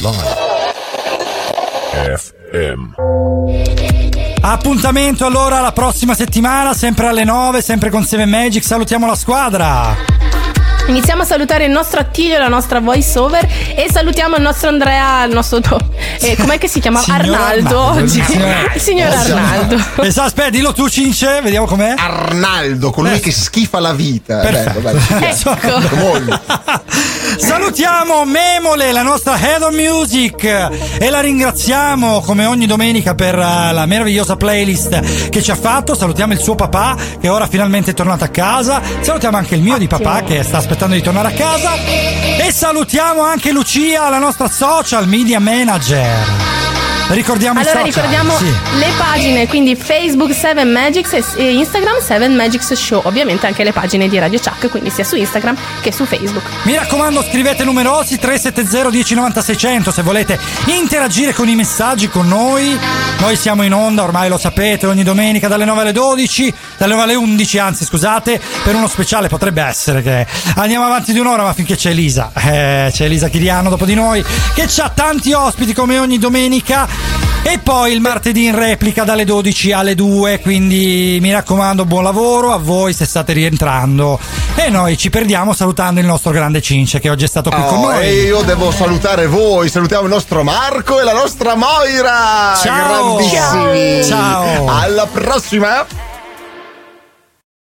Live. FM. Appuntamento allora la prossima settimana, sempre alle 9, sempre con 7 Magic. Salutiamo la squadra. Iniziamo a salutare il nostro Attilio, la nostra voice over e salutiamo il nostro Andrea, il nostro eh, com'è che si chiama? Signor Arnaldo oggi. Il signor Arnaldo. Esatto, aspetta, dillo tu Cince, vediamo com'è. Arnaldo, colui che schifa la vita. Perfetto. Bello, bello. Ecco. Salutiamo Memole, la nostra Head of Music e la ringraziamo come ogni domenica per eh, la meravigliosa playlist che ci ha fatto. Salutiamo il suo papà che ora finalmente è tornato a casa. Salutiamo anche il mio di papà che sta aspettando di tornare a casa. E salutiamo anche Lucia, la nostra social media manager. Yeah. Ricordiamo Allora i social. ricordiamo Sì. le pagine, quindi Facebook 7 Magics e- Instagram 7 Magics Show, ovviamente anche le pagine di Radio Chuck, quindi sia su Instagram che su Facebook. Mi raccomando, scrivete numerosi 370 1090 600 se volete interagire con i messaggi con noi. Noi siamo in onda, ormai lo sapete, ogni domenica dalle 9 alle 12, dalle 9 alle 11, anzi, scusate, per uno speciale potrebbe essere che andiamo avanti di un'ora, ma finché c'è Elisa, eh, c'è Elisa Chiriano dopo di noi, che ha tanti ospiti come ogni domenica. E poi il martedì in replica dalle 12 alle 2, quindi mi raccomando buon lavoro a voi se state rientrando. E noi ci perdiamo salutando il nostro grande Cince che oggi è stato qui con Oh, noi. e io devo salutare voi, salutiamo il nostro Marco e la nostra Moira. Ciao. Grandissimi. Ciao. Alla prossima.